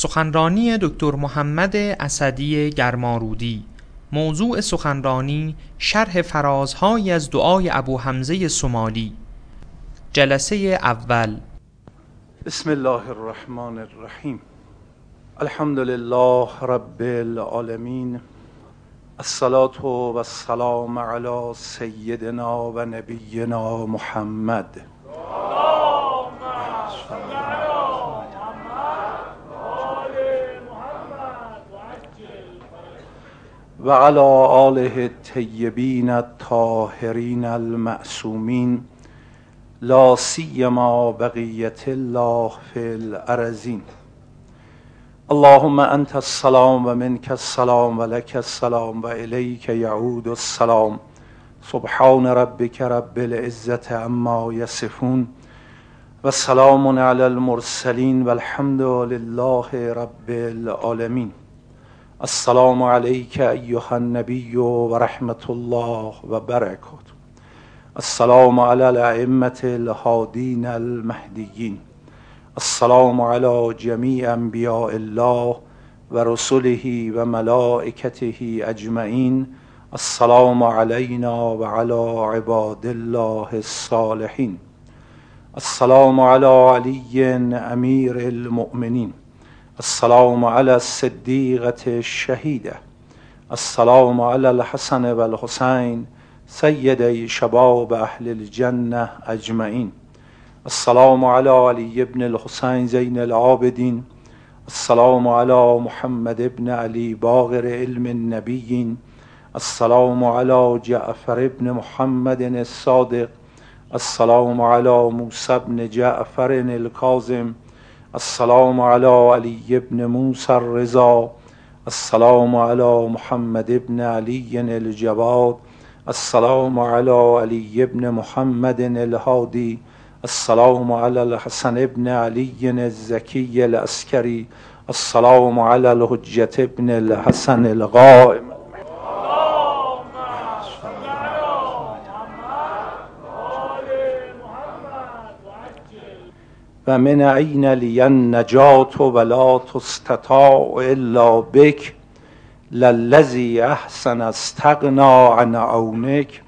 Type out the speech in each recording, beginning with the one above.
سخنرانی دکتر محمد اسدی گرمارودی. موضوع سخنرانی شرح فرازهایی از دعای ابو حمزه سمالی. جلسه اول. بسم الله الرحمن الرحیم. الحمد لله رب العالمین. الصلاة و السلام علی سیدنا و نبینا محمد. و علی آله الطیبین الطاهرین المعصومین لا سیما بقیت الله فی الارزین اللهم انت السلام و منک السلام و لک السلام و الیک یعود السلام. سبحان ربک رب العزة عما یصفون و سلام علی المرسلین و الحمد لله رب العالمین. السلام علیک ایها النبی و رحمت الله و برکاته السلام علی الائمة الهادین المهدیین السلام علی جمیع انبیاء الله و رسله و ملائکته اجمعین السلام علینا و علی عباد الله الصالحین السلام علی علی امیر المؤمنین السلام علی الصدیقة الشهیده السلام علی الحسن و الحسین سیدی شباب اهل الجنه اجمعین السلام علی علی ابن الحسین زین العابدین السلام علی محمد ابن علی باقر علم النبیین السلام علی جعفر ابن محمد الصادق. السلام علی موسی ابن جعفر الكاظم. السلام على علي بن موسى الرضا. السلام على محمد بن علي الجواد السلام على علي بن محمد الهادي. السلام على الحسن بن علي الزكي العسكري. السلام على الهجة بن الحسن القائم و من عین لی النجات ولا تستطاع الا بک للذی احسن استغنا عن عونک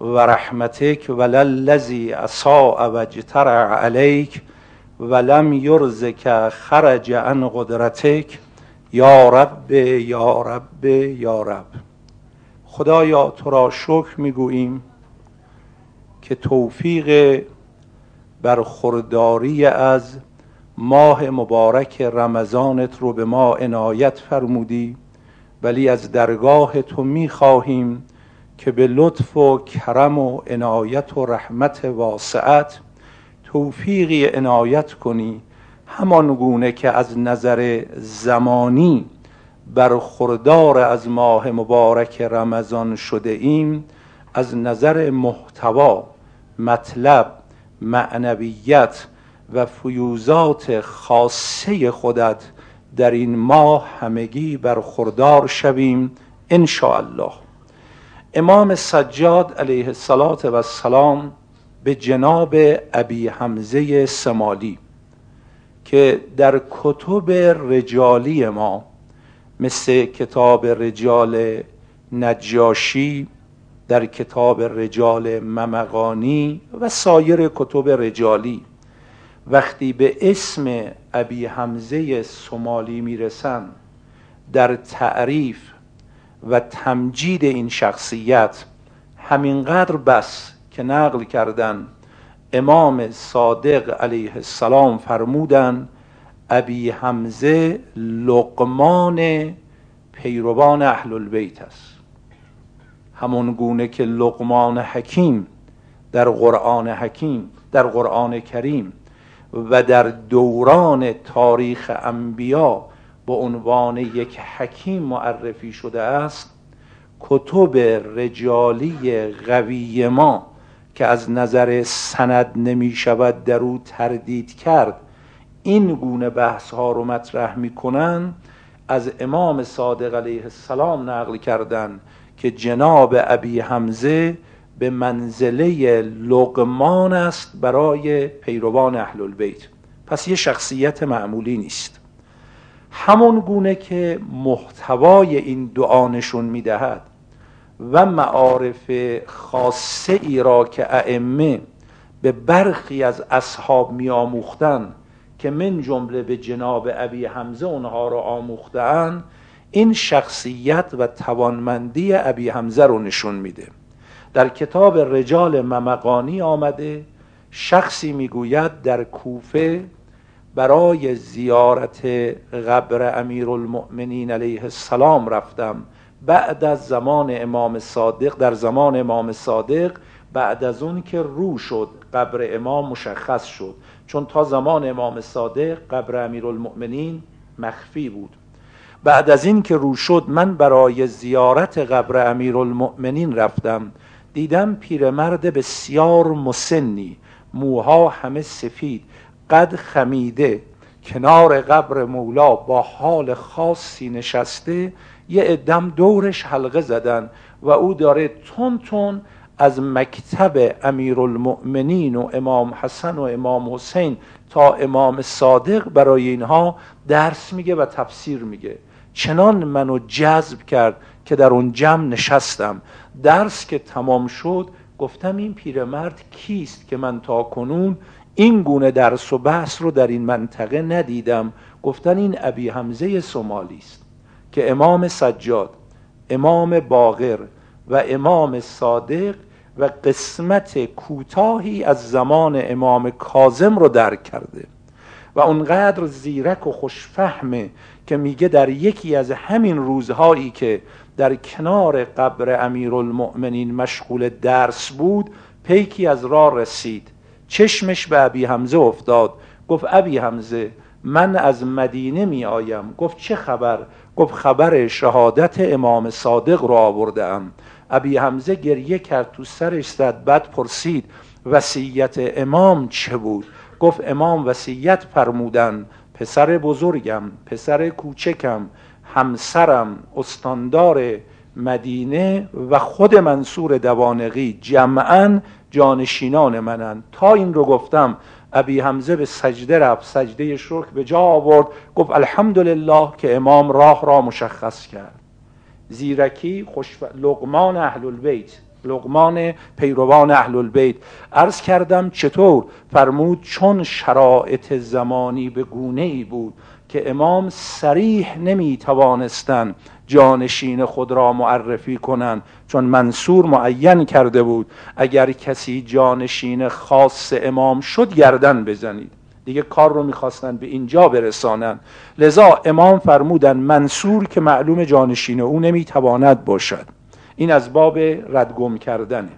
و رحمتک وللذی اساء و اجترع علیک ولم یرزک خرج عن قدرتک یا رب یا رب یا رب. خدایا تو را شکر می‌گوییم که توفیق برخورداری از ماه مبارک رمضانت رو به ما عنایت فرمودی ولی از درگاه تو می‌خواهیم که به لطف و کرم و عنایت و رحمت واسعت توفیقی عنایت کنی. همان گونه که از نظر زمانی برخوردار از ماه مبارک رمضان شده ایم از نظر محتوا مطلب معنویت و فیوزات خاصه خودت در این ماه همگی برخوردار شویم ان الله امام سجاد علیه السلام به جناب ابی حمزه سمالی که در کتب رجالی ما مثل کتاب رجال نجاشی در کتاب رجال ممقانی و سایر کتب رجالی. وقتی به اسم ابی حمزه سمالی می‌رسن در تعریف و تمجید این شخصیت همینقدر بس که نقل کردن امام صادق علیه السلام فرمودن ابی حمزه لقمان پیروان اهل البیت است. همون گونه که لقمان حکیم در قرآن حکیم در قرآن کریم و در دوران تاریخ انبیا به عنوان یک حکیم معرفی شده است کتب رجالی قوی ما که از نظر سند نمی شود در او تردید کرد این گونه بحث ها رو مطرح می کنن از امام صادق علیه السلام نقل کردن که جناب ابی حمزه به منزله لقمان است برای پیروان اهل البیت پس یه شخصیت معمولی نیست. همون گونه که محتوای این دعا نشون می‌دهد و معارف خاصه ای را که ائمه به برخی از اصحاب میآموختند که من جمله به جناب ابی حمزه اونها را آموختن این شخصیت و توانمندی ابی حمزه رو نشون میده. در کتاب رجال ممقانی آمده شخصی می‌گوید در کوفه برای زیارت قبر امیر المؤمنین علیه السلام رفتم. بعد از زمان امام صادق در زمان امام صادق بعد از اون که رو شد قبر امام مشخص شد. چون تا زمان امام صادق قبر امیر المؤمنین مخفی بود. بعد از این که رو شد من برای زیارت قبر امیر المؤمنین رفتم. دیدم پیرمرد بسیار مسنی موها همه سفید قد خمیده کنار قبر مولا با حال خاصی نشسته. یه ادم دورش حلقه زدن و او داره تون تون از مکتب امیرالمؤمنین و امام حسن و امام حسین تا امام صادق برای اینها درس میگه و تفسیر میگه. چنان منو جذب کرد که در اون جمع نشستم. درس که تمام شد گفتم این پیرمرد کیست که من تا کنون این گونه درس و بحث رو در این منطقه ندیدم؟ گفتن این ابی حمزه سومالی است که امام سجاد امام باغر و امام صادق و قسمت کوتاهی از زمان امام کاظم رو درک کرده و اونقدر زیرک و خوشفهمه که میگه در یکی از همین روزهایی که در کنار قبر امیرالمؤمنین مشغول درس بود پیکی از راه رسید. چشمش به ابی حمزه افتاد. گفت ابی حمزه من از مدینه می آیم. گفت چه خبر؟ گفت خبر شهادت امام صادق را آوردم ابی حمزه گریه کرد تو سرش زد بعد پرسید وصیت امام چه بود؟ گفت امام وصیت فرمودن. پسر بزرگم پسر کوچکم همسرم استاندار مدینه و خود منصور دوانقی جمعا جانشینان منن. تا این رو گفتم ابی حمزه به سجده رفت سجده شکر به جا آورد گفت الحمدلله که امام راه را مشخص کرد. زیرکی خوش لقمان اهل البیت. لقمان پیروان اهل البیت عرض کردم چطور؟ فرمود چون شرایط زمانی به گونه ای بود که امام سریح نمی توانستن جانشین خود را معرفی کنند چون منصور معین کرده بود اگر کسی جانشین خاص امام شد گردن بزنید. دیگه کار رو می‌خواستن به اینجا برسانن لذا امام فرمودن منصور که معلوم جانشین او نمی‌تواند باشد. این از باب ردگم کردنه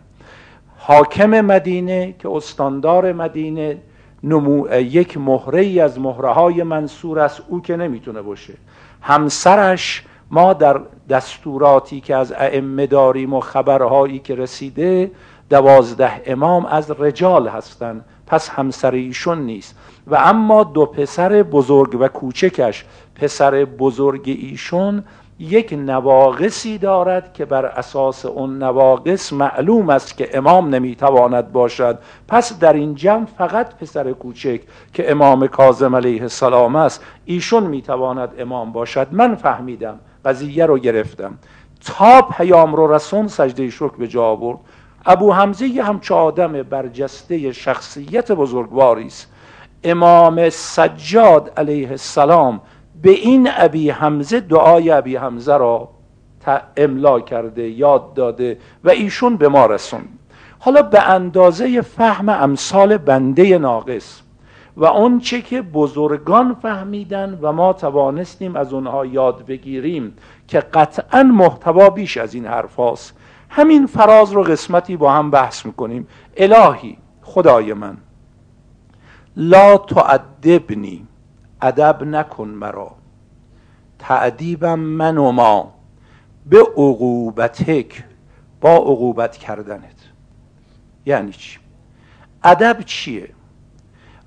حاکم مدینه که استاندار مدینه نمو یک مهره ای از مهره های منصور است او که نمی‌تونه باشه. همسرش ما در دستوراتی که از ائمه داریم و خبرهایی که رسیده دوازده امام از رجال هستند. پس همسر ایشون نیست. و اما دو پسر بزرگ و کوچکش پسر بزرگ ایشون یک نواقصی دارد که بر اساس اون نواقص معلوم است که امام نمی‌تواند باشد. پس در این جمع فقط پسر کوچک که امام کاظم علیه السلام است ایشون می‌تواند امام باشد. من فهمیدم قضیه رو گرفتم. تا پیام رو رسون سجده شکر به جا آورد. ابو حمزه همچه آدم برجسته شخصیت بزرگواری است. امام سجاد علیه السلام به این ابی حمزه دعای ابی حمزه را املا کرده یاد داده و ایشون به ما رسون حالا به اندازه فهم امثال بنده ناقص و اون چه که بزرگان فهمیدن و ما توانستیم از اونها یاد بگیریم که قطعا محتوا بیش از این حرف هاست. همین فراز رو قسمتی با هم بحث می‌کنیم. الهی خدای من لا تعدبنی ادب نکن مرا. تعدیبم من و ما. به عقوبتک با عقوبت کردنت. یعنی چی؟ ادب چیه؟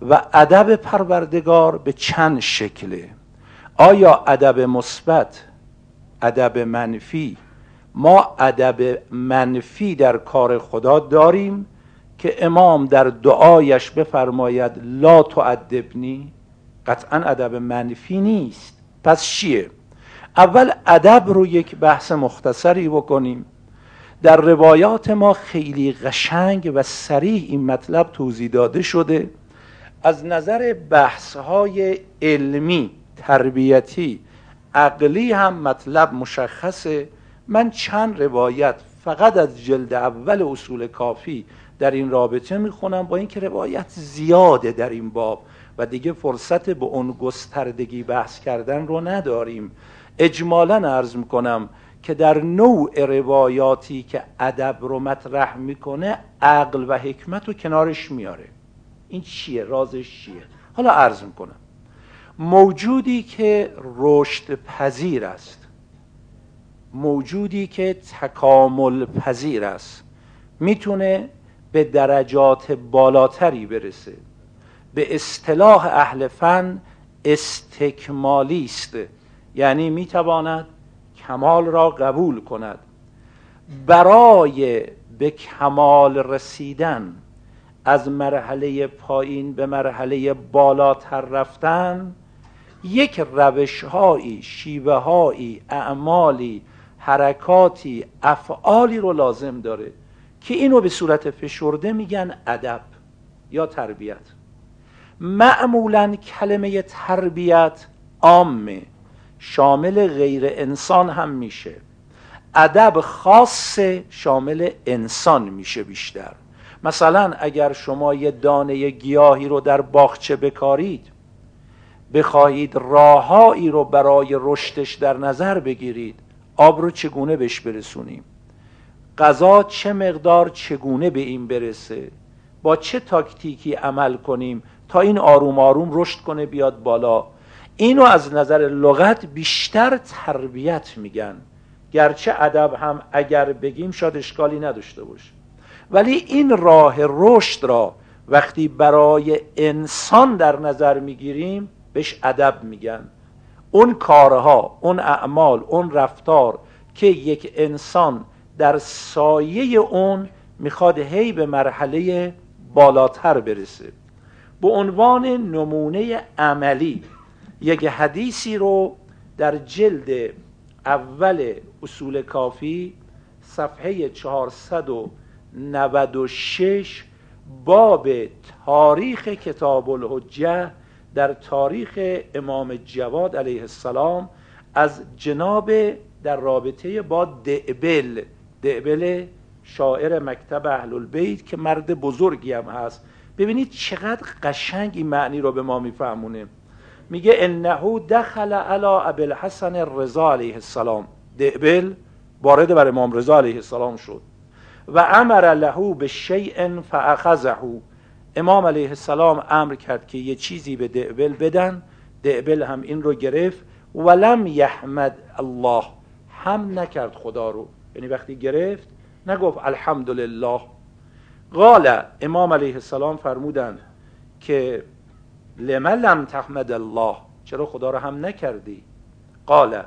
و ادب پروردگار به چند شکله؟ آیا ادب مثبت ادب منفی؟ ما ادب منفی در کار خدا داریم که امام در دعایش بفرماید لا تعدبنی. قطعا ادب منفی نیست. پس چیه؟ اول ادب رو یک بحث مختصری بکنیم. در روایات ما خیلی قشنگ و سریع این مطلب توضیح داده شده. از نظر بحث های علمی تربیتی عقلی هم مطلب مشخصه. من چند روایت فقط از جلد اول اصول کافی در این رابطه می‌خونم با اینکه روایت زیاده در این باب. و دیگه فرصت به اون گستردگی بحث کردن رو نداریم. اجمالا عرض می‌کنم که در نوع روایاتی که ادب رو مطرح می‌کنه عقل و حکمت رو کنارش میاره این چیه؟ رازش چیه؟ حالا عرض می‌کنم. موجودی که رشد پذیر است. موجودی که تکامل پذیر است. می‌تونه به درجات بالاتری برسه. به اصطلاح اهل فن استکمالی است یعنی می‌تواند کمال را قبول کند. برای به کمال رسیدن از مرحله پایین به مرحله بالاتر رفتن یک روشهایی شیوه اعمالی حرکاتی افعالی رو لازم داره که اینو به صورت فشرده میگن ادب یا تربیت. معمولا کلمه تربیت عامه شامل غیر انسان هم میشه. ادب خاص شامل انسان میشه بیشتر. مثلا اگر شما یه دانه گیاهی رو در باغچه بکارید بخواهید راههایی رو برای رشدش در نظر بگیرید آب رو چگونه بهش برسونیم؟ غذا چه مقدار چگونه به این برسه؟ با چه تاکتیکی عمل کنیم؟ تا این آروم آروم رشد کنه بیاد بالا. اینو از نظر لغت بیشتر تربیت میگن. گرچه ادب هم اگر بگیم شاید اشکالی نداشته باشه. ولی این راه رشد را وقتی برای انسان در نظر می‌گیریم بهش ادب میگن. اون کارها اون اعمال اون رفتار که یک انسان در سایه اون می‌خواد هی به مرحله بالاتر برسه. به عنوان نمونه عملی. یک حدیثی رو در جلد اول اصول کافی صفحه 496 باب تاریخ کتاب الحجه در تاریخ امام جواد علیه السلام از جناب در رابطه با دعبل. دعبل شاعر مکتب اهل البیت که مرد بزرگی هم هست. ببینید چقدر قشنگ این معنی رو به ما میفهمونه. میگه انه دخل علی الحسن الرضا علیه السلام. دعبل وارد بر امام رضا علیه السلام شد. و امر له به شیء فاخذه. امام علیه السلام امر کرد که یه چیزی به دعبل بدن. دعبل هم این رو گرفت. ولم یحمد الله. هم نکرد خدا رو. یعنی وقتی گرفت نگفت الحمدلله. قال امام علیه السلام فرمودند که لما لم تحمد الله؟ چرا خدا رو هم نکردی؟ قال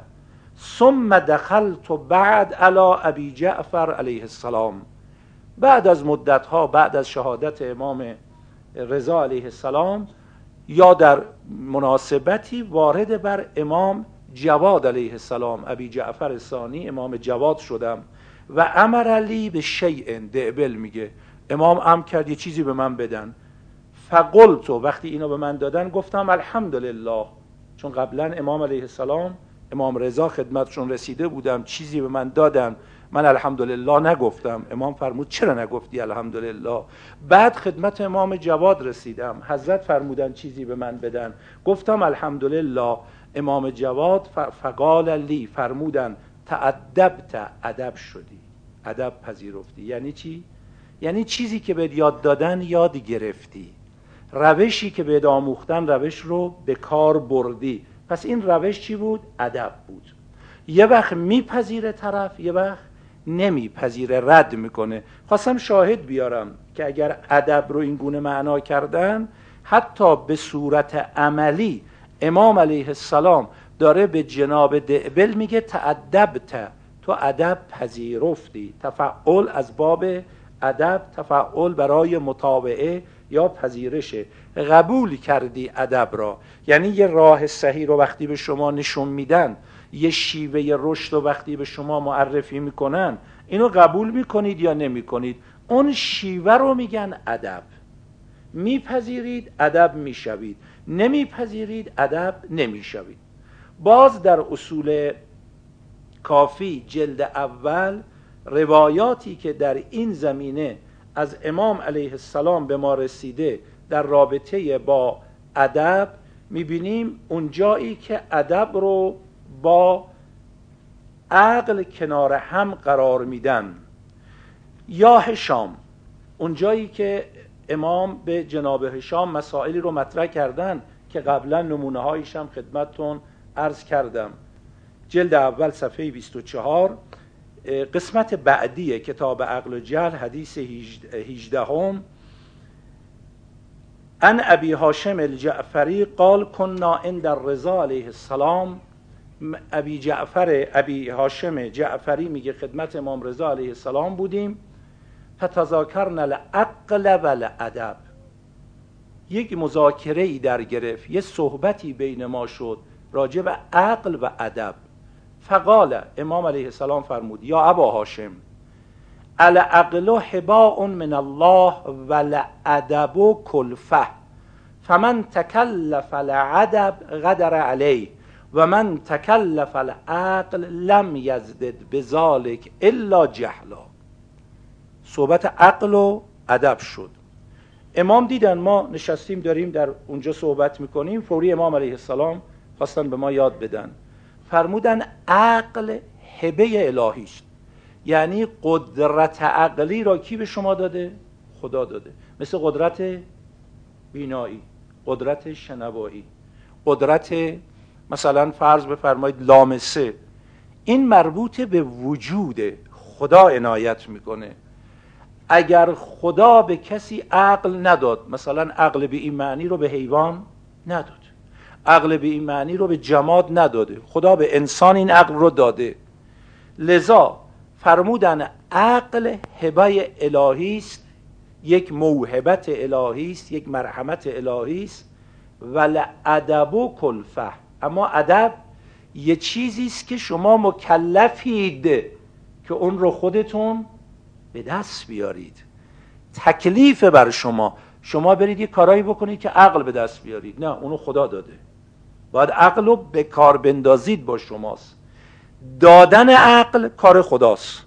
ثم دخلت بعد على ابی جعفر علیه السلام. بعد از مدت ها بعد از شهادت امام رضا علیه السلام یا در مناسبتی وارد بر امام جواد علیه السلام ابی جعفر ثانی امام جواد شدم. و امر علی به شیء دعبل میگه. امام ام کرد یه چیزی به من بدن. فقلتو وقتی اینو به من دادن گفتم الحمدلله. چون قبلا امام علیه السلام امام رضا خدمتشون رسیده بودم چیزی به من دادن. من الحمدلله نگفتم. امام فرمود چرا نگفتی الحمدلله؟ بعد خدمت امام جواد رسیدم. حضرت فرمودن چیزی به من بدن. گفتم الحمدلله. امام جواد فقال لی فرمودن تعدبت ادب شدی. ادب پذیرفتی. یعنی چی؟ یعنی چیزی که به یاد دادن یاد گرفتی. روشی که به آموختن روش رو به کار بردی. پس این روش چی بود؟ ادب بود. یه وقت میپذیره طرف یه وقت نمیپذیره رد می‌کنه. خواستم شاهد بیارم که اگر ادب رو این گونه معنا کردن حتی به صورت عملی امام علیه السلام داره به جناب دعبل میگه تعدبت. تو ادب پذیرفتی. تفعل از باب ادب تفعل برای مطابعه یا پذیرش. قبول کردی ادب را. یعنی یه راه صحیح رو وقتی به شما نشون میدن یه شیوه رشد رو وقتی به شما معرفی می‌کنن اینو قبول می‌کنید یا نمی‌کنید؟ اون شیوه رو میگن ادب. میپذیرید ادب می‌شوید. نمیپذیرید ادب نمی‌شوید. باز در اصول کافی جلد اول روایاتی که در این زمینه از امام علیه السلام به ما رسیده در رابطه با ادب می‌بینیم اون جایی که ادب رو با عقل کنار هم قرار میدن. یا هشام اون جایی که امام به جناب هشام مسائلی رو مطرح کردن که قبلا نمونه هایش هم خدمتتون عرض کردم. جلد اول صفحه 24 قسمت بعدی کتاب عقل و جهل حدیث 18 هم ان ابی هاشم الجعفری قال کنا عند الرضا علیه السلام. ابی جعفر ابی هاشم جعفری میگه خدمت امام رضا علیه السلام بودیم. فتذاکرنا العقل و الادب. یک مذاکره ای در گرفت یه صحبتی بین ما شد راجع به عقل و ادب. فقال امام علیه السلام فرمود یا ابا هاشم العقل حباء من الله و الادب کلفه فمن تکلف العدب غدر علیه و من تکلف العقل لم یزدد بذالک الا جهلا. صحبت عقل و ادب شد. امام دیدن ما نشستیم داریم در اونجا صحبت می‌کنیم. فوری امام علیه السلام خواستن به ما یاد بدن. فرمودن عقل هبه الهی است یعنی قدرت عقلی را کی به شما داده؟ خدا داده. مثل قدرت بینایی قدرت شنوایی. قدرت مثلا فرض بفرمایید لامسه. این مربوط به وجود خدا عنایت می‌کنه. اگر خدا به کسی عقل نداد مثلا عقل به این معنی رو به حیوان نداد. عقل به این معنی رو به جماد نداده. خدا به انسان این عقل رو داده. لذا فرمودن عقل هبه الهی است یک موهبت الهی است یک مرحمت الهی است. و ادب و کلفه. اما ادب یه چیزی است که شما مکلفید که اون رو خودتون به دست بیارید. تکلیف بر شما. شما برید یه کارایی بکنید که عقل به دست بیارید. نه اونو خدا داده. باید عقل رو به کار بندازید با شماست. دادن عقل کار خداست.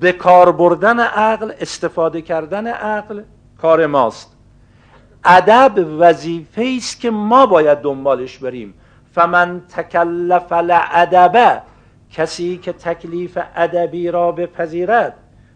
به کار بردن عقل استفاده کردن عقل کار ماست. ادب وظیفه است که ما باید دنبالش بریم. فمن تکلف الادب کسی که تکلیف ادبی را بپذیرد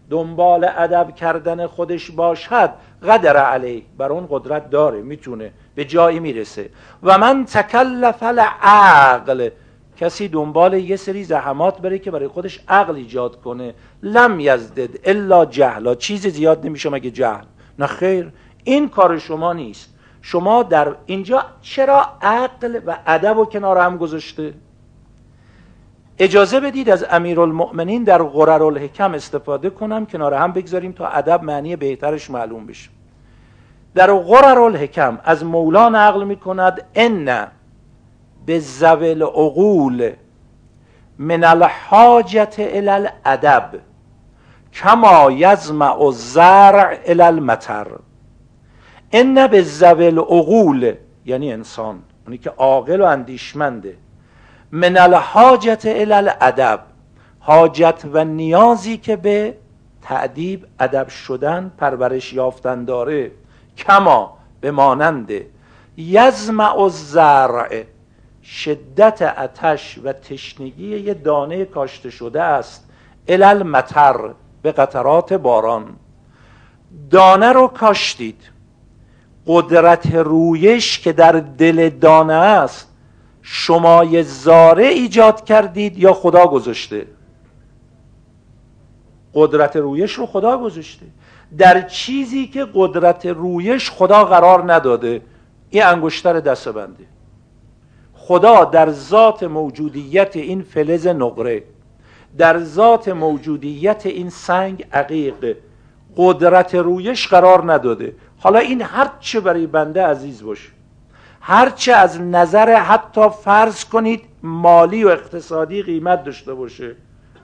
دنبال ادب کردن خودش باشد قدر علیه. بر اون قدرت داره می‌تونه به جایی می‌رسه. و من تکلف العقل. کسی دنبال یه سری زحمات بره که برای خودش عقل ایجاد کنه. لم یزدد الا جهلا چیز زیاد نمیشه مگه جهل؟ نه خیر. این کار شما نیست. شما در اینجا چرا عقل و ادب و کنار هم گذاشته؟ اجازه بدید از امیرالمؤمنین در غرر الحکم استفاده کنم کنار هم بگذاریم تا ادب معنی بهترش معلوم بشه. در غرر الحکم از مولا نقل می کند ان به زول عقول من الحاجت الى الادب کما یزمع الزرع الى المطر. ان به زول عقول یعنی انسان اونی که عاقل و اندیشمنده. من الحاجت الادب حاجت و نیازی که به تعدیب ادب شدن پرورش یافتن داره. کما به مانند یزمع الزرع. شدت اتش و تشنگی یه دانه کاشته شده است. الال متر به قطرات باران. دانه رو کاشتید. قدرت رویش که در دل دانه است. شما یه زاره ایجاد کردید یا خدا گذاشته؟ قدرت رویش رو خدا گذاشته. در چیزی که قدرت رویش خدا قرار نداده این انگشتر دست بنده. خدا در ذات موجودیت این فلز نقره در ذات موجودیت این سنگ عقیق قدرت رویش قرار نداده. حالا این هرچه برای بنده عزیز باشه. هرچه از نظر حتی فرض کنید مالی و اقتصادی قیمت داشته باشه.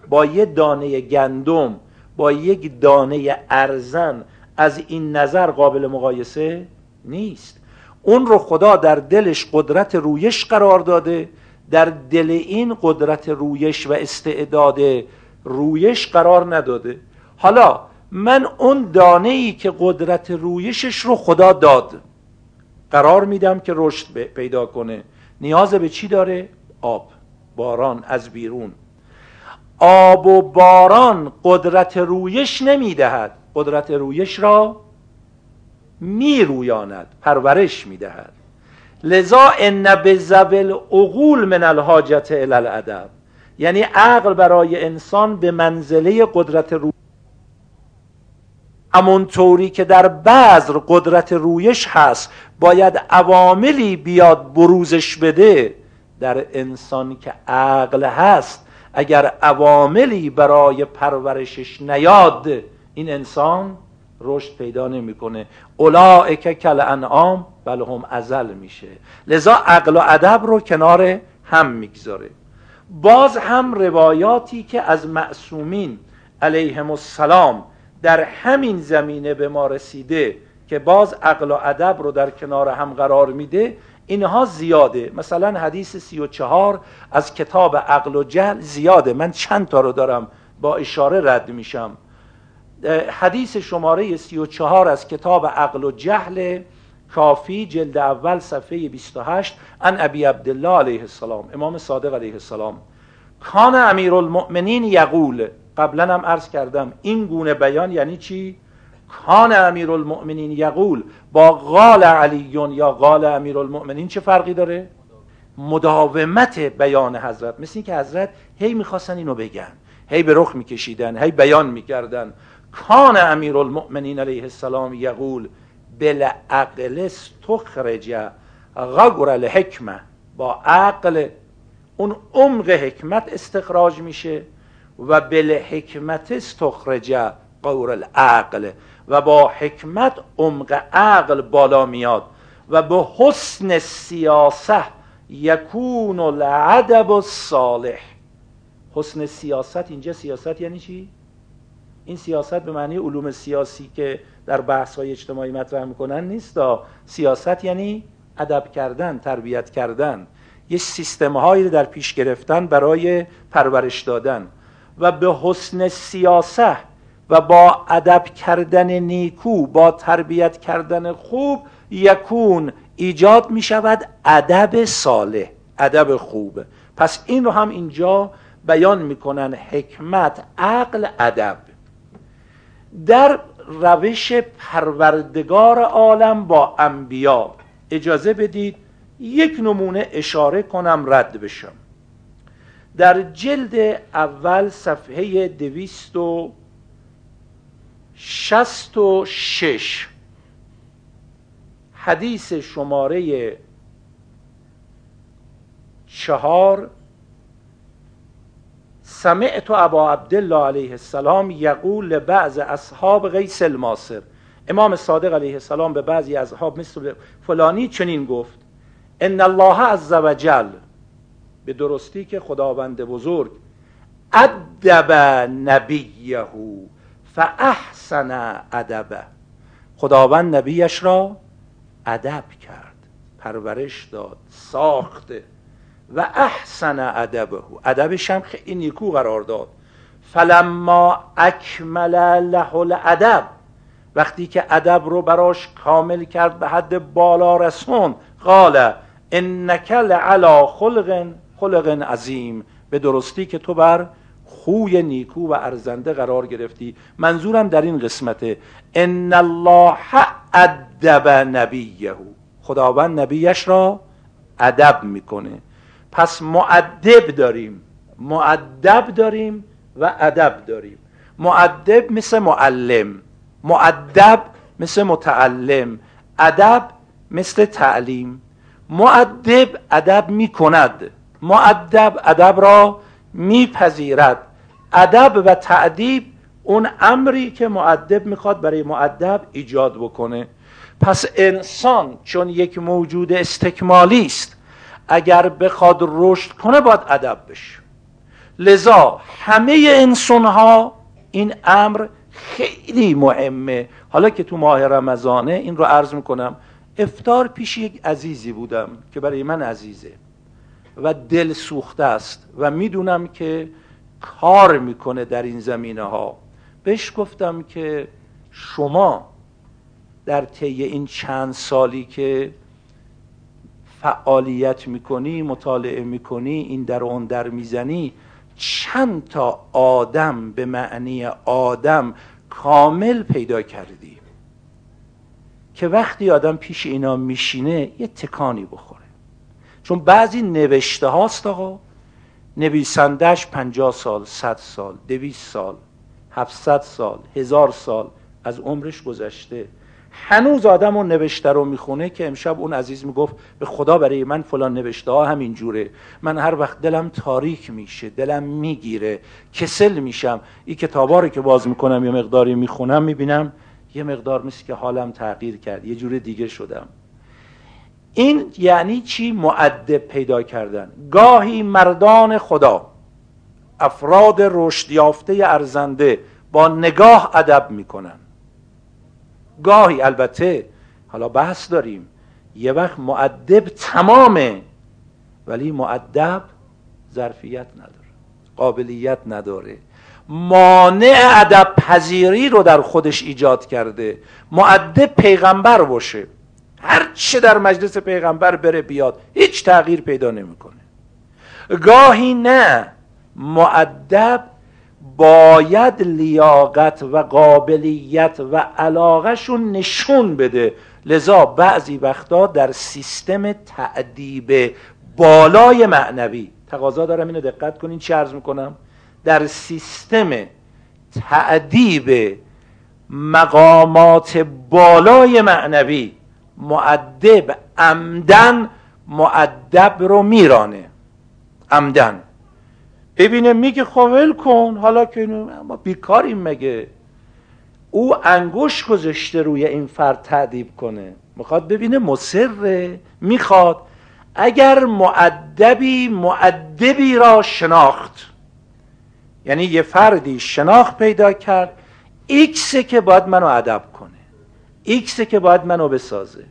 با یه دانه گندم با یک دانه ارزن از این نظر قابل مقایسه نیست. اون رو خدا در دلش قدرت رویش قرار داده. در دل این قدرت رویش و استعداد رویش قرار نداده. حالا من اون دانه ای که قدرت رویشش رو خدا داد قرار میدم که رشد پیدا کنه. نیاز به چی داره؟ آب. باران از بیرون. آب و باران قدرت رویش نمی‌دهد. قدرت رویش را میرویاند. پرورش می‌دهد. لذا ان بزبل عقول من الحاجت الادب. یعنی عقل برای انسان به منزله قدرت روی طوری که در بذر قدرت رویش هست باید عواملی بیاد بروزش بده. در انسان که عقل هست اگر عواملی برای پرورشش نیاد این انسان رشد پیدا نمی‌کنه. اولائک کل انعام بل هم ازل میشه. لذا عقل و ادب رو کنار هم می‌گذاره. باز هم روایاتی که از معصومین علیهم السلام در همین زمینه به ما رسیده که باز عقل و ادب رو در کنار هم قرار میده اینها زیاده. مثلا حدیث سی و چهار از کتاب عقل و جهل زیاده. من چند تا رو دارم با اشاره رد میشم. حدیث شماره سی و چهار از کتاب عقل و جهل کافی جلد اول صفحه 28 ان ابی عبدالله علیه السلام امام صادق علیه السلام. کان امیر المؤمنین یقول قبلا هم عرض کردم این گونه بیان یعنی چی؟ کان امیر المؤمنین یقول با قال علیون یا قال امیر المؤمنین چه فرقی داره؟ مداومت بیان حضرت مثل که حضرت هی می‌خواستن اینو بگن هی به رخ میکشیدن هی بیان می‌کردن کان امیر المؤمنین علیه السلام یقول بالعقل استخرج غور الحکمه با عقل اون عمق حکمت استخراج میشه و بالحکمت استخرج قور العقل و با حکمت عمق عقل بالا میاد و به حسن سیاسه یکون العدب الصالح. حسن سیاست اینجا سیاست یعنی چی؟ این سیاست به معنی علوم سیاسی که در بحث های اجتماعی مطرح می‌کنن نیست سیاست یعنی ادب کردن تربیت کردن. یه سیستم هایی در پیش گرفتن برای پرورش دادن. و به حسن سیاسه و با ادب کردن نیکو با تربیت کردن خوب یکون ایجاد می شود ادب صالح ادب خوب. پس این رو هم اینجا بیان می‌کنن حکمت عقل ادب. در روش پروردگار عالم با انبیا اجازه بدید یک نمونه اشاره کنم رد بشم. در جلد اول صفحه دویست و شست و شش حدیث شماره چهار سمعت ابا عبدالله علیه السلام یقول بعض اصحاب غیس الماسر. امام صادق علیه السلام به بعضی اصحاب مثل فلانی چنین گفت ان الله عز وجل به درستی که خداوند بزرگ ادب نبیه فاحسن ادبه خداوند نبیش را ادب کرد پرورش داد ساخته و احسن ادبه. ادبش هم خیلی نیکو قرار داد. فلما اکمل له الادب وقتی که ادب رو براش کامل کرد به حد بالا رسون قال انک لعلا خلق خلق عظیم به درستی که تو بر خوی نیکو و ارزنده قرار گرفتی. منظورم در این قسمته. ان الله ادب نبیه. خداوند نبیش را ادب می‌کنه. پس معدب داریم. معدب داریم و ادب داریم. معدب مثل معلم. معدب مثل متعلم. ادب مثل تعلیم. معدب ادب می‌کند. معدب ادب را میپذیرد. ادب و تعدیب اون امری که معدب می‌خواد برای معدب ایجاد بکنه. پس انسان چون یک موجود استکمالی است اگر بخواد رشد کنه باید ادب بشه. لذا همه انسان ها این امر خیلی مهمه. حالا که تو ماه رمضانه این رو عرض می‌کنم افتار پیش یک عزیزی بودم که برای من عزیزه. و دل سوخته است. و می‌دونم که کار می‌کنه در این زمینه ها بهش گفتم که شما در طی این چند سالی که فعالیت می‌کنی مطالعه می‌کنی این در اون در می‌زنی چند تا آدم به معنی آدم کامل پیدا کردی. که وقتی آدم پیش اینا میشینه یه تکانی بخوره چون بعضی نوشته هاست آقا. نویسندهش پنجاه سال صد سال دویست سال هفتصد سال هزار سال از عمرش گذشته. هنوز آدم اون نوشته رو می‌خونه که امشب اون عزیز می‌گفت به خدا برای من فلان نوشته ها همین جوره. من هر وقت دلم تاریک میشه دلم می‌گیره کسل میشم. این کتابا رو که باز می‌کنم یه مقداری می‌خونم می‌بینم یه مقدار مثل که حالم تغییر کرد. یه جور دیگه شدم. این یعنی چی? معدب پیدا کردن. گاهی مردان خدا افراد رشد یافته ارزنده با نگاه ادب می‌کنن. گاهی البته حالا بحث داریم یه وقت معدب تمامه ولی معدب ظرفیت نداره قابلیت نداره. مانع ادب پذیری رو در خودش ایجاد کرده معدب پیغمبر باشه. هر چه در مجلس پیغمبر بره بیاد هیچ تغییر پیدا نمی‌کنه. گاهی نه معدب باید لیاقت و قابلیت و علاقهشون نشون بده. لذا بعضی وقتا در سیستم تعدیب بالای معنوی تقاضا دارم اینو دقت کنین چی عرض می‌کنم؟ در سیستم تعدیب مقامات بالای معنوی معدب عمدن معدب رو میرانه. عمدن. ببینه میگه خوال خب کن. حالا که ما بیکاریم مگه؟ او انگوش گذاشته روی این فرد تعدیب کنه. می‌خواد ببینه مصره. می‌خواد اگر معدبی معدبی را شناخت. یعنی یه فردی شناخت پیدا کرد. ایکسه که باید منو ادب کنه. ایکسه که باید منو بسازه.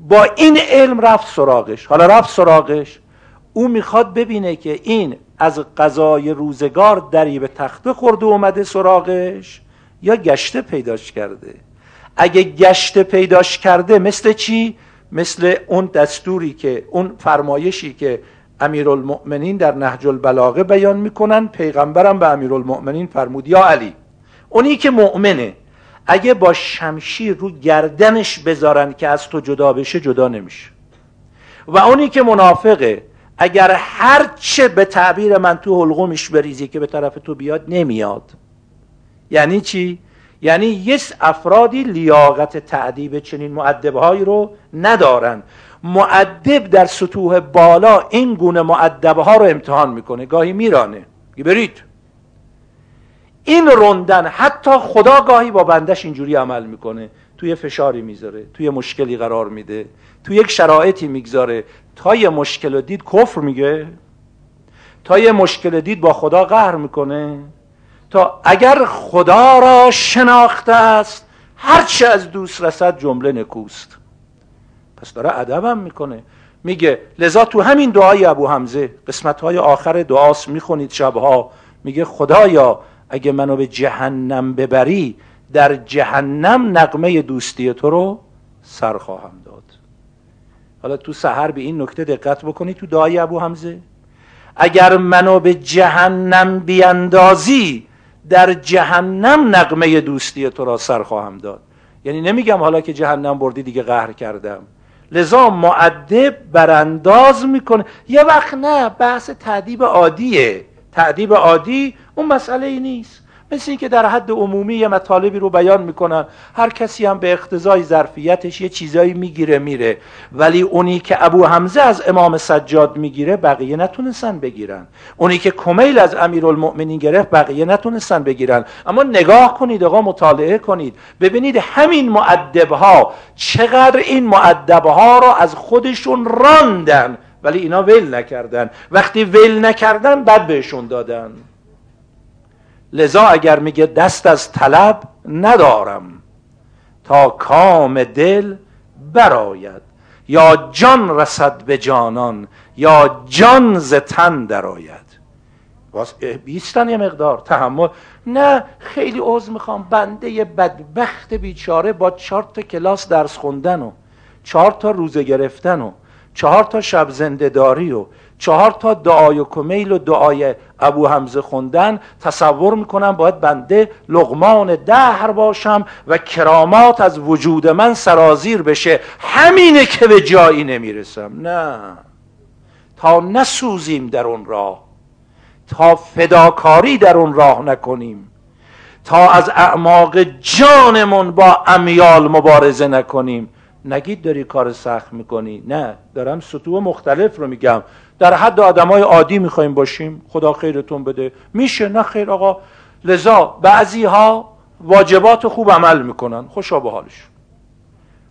با این علم رفت سراغش. حالا رفت سراغش. او می‌خواد ببینه که این از قضای روزگار دری به تخته خورده اومده سراغش یا گشته پیداش کرده. اگه گشته پیداش کرده مثل چی؟ مثل اون دستوری که اون فرمایشی که امیرالمؤمنین در نهج البلاغه بیان می‌کنن. پیغمبرم به امیرالمؤمنین فرمود یا علی. اونی که مؤمنه. اگه با شمشیر رو گردنش بذارن که از تو جدا بشه جدا نمیشه. و اونی که منافقه اگر هر چه به تعبیر من تو حلقومش بریزی که به طرف تو بیاد نمیاد. یعنی چی؟ یعنی یه افرادی لیاقت تعدیب چنین معدبهایی رو ندارن. معدب در سطوح بالا این گونه معدبه ها رو امتحان می‌کنه. گاهی میرانه. برید این روندن حتی خدا گاهی با بندش اینجوری عمل می‌کنه. توی فشاری می‌ذاره توی مشکلی قرار میده توی یک شرایطی می‌گذاره. تا یه مشکل دید کفر میگه تا یه مشکل دید با خدا قهر می‌کنه. تا اگر خدا را شناخته است هرچه از دوست رسد جمله نکوست. پس داره ادبم می‌کنه. میگه لذا تو همین دعای ابو حمزه قسمت های آخر دعاست می‌خونید شبها. میگه خدایا اگه منو به جهنم ببری در جهنم نقمه دوستی تو رو سر خواهم داد. حالا تو سحر به این نکته دقت بکنی تو دعای ابو حمزه. اگر منو به جهنم بیاندازی در جهنم نقمه دوستی تو را سر خواهم داد. یعنی نمیگم حالا که جهنم بردی دیگه قهر کردم. لذا معدب برانداز می‌کنه. یه وقت نه بحث تعدیب عادیه. تعدیب عادی اون مسئله ای نیست. مثل اینکه در حد عمومی یه مطالبی رو بیان می‌کنن. هر کسی هم به اقتضای ظرفیتش یه چیزایی می‌گیره میره. ولی اونی که ابو حمزه از امام سجاد می‌گیره بقیه نتونستن بگیرن. اونی که کمیل از امیرالمؤمنین گرفت بقیه نتونستن بگیرن. اما نگاه کنید آقا مطالعه کنید. ببینید همین معدبها چقدر این معدبها رو از خودشون راندن. ولی اینا ول نکردن. وقتی ول نکردن بد بهشون دادن. لذا اگر میگه دست از طلب ندارم تا کام دل براید یا جان رسد به جانان یا جان ز تن درآید. بیستن یه مقدار. تحمل. نه خیلی عوض می‌خوام. بنده بدبخت بیچاره با چهار تا کلاس درس خوندن و چهار تا روزه گرفتن و چهار تا شب زنده داری و چهار تا دعای کمیل و دعای ابو حمزه خوندن تصور می‌کنم باید بنده لغمان دهر باشم و کرامات از وجود من سرازیر بشه. همینه که به جایی نمی‌رسم. نه. تا نسوزیم در اون راه تا فداکاری در اون راه نکنیم تا از اعماق جانمون با امیال مبارزه نکنیم. نگید داری کار سخت می‌کنی؟ نه. دارم سطوح مختلف رو میگم. در حد آدمای عادی می‌خوایم باشیم. خدا خیرتون بده. میشه؟ نه خیر آقا. لذا بعضی ها واجبات خوب عمل می‌کنن. خوشا به حالشون.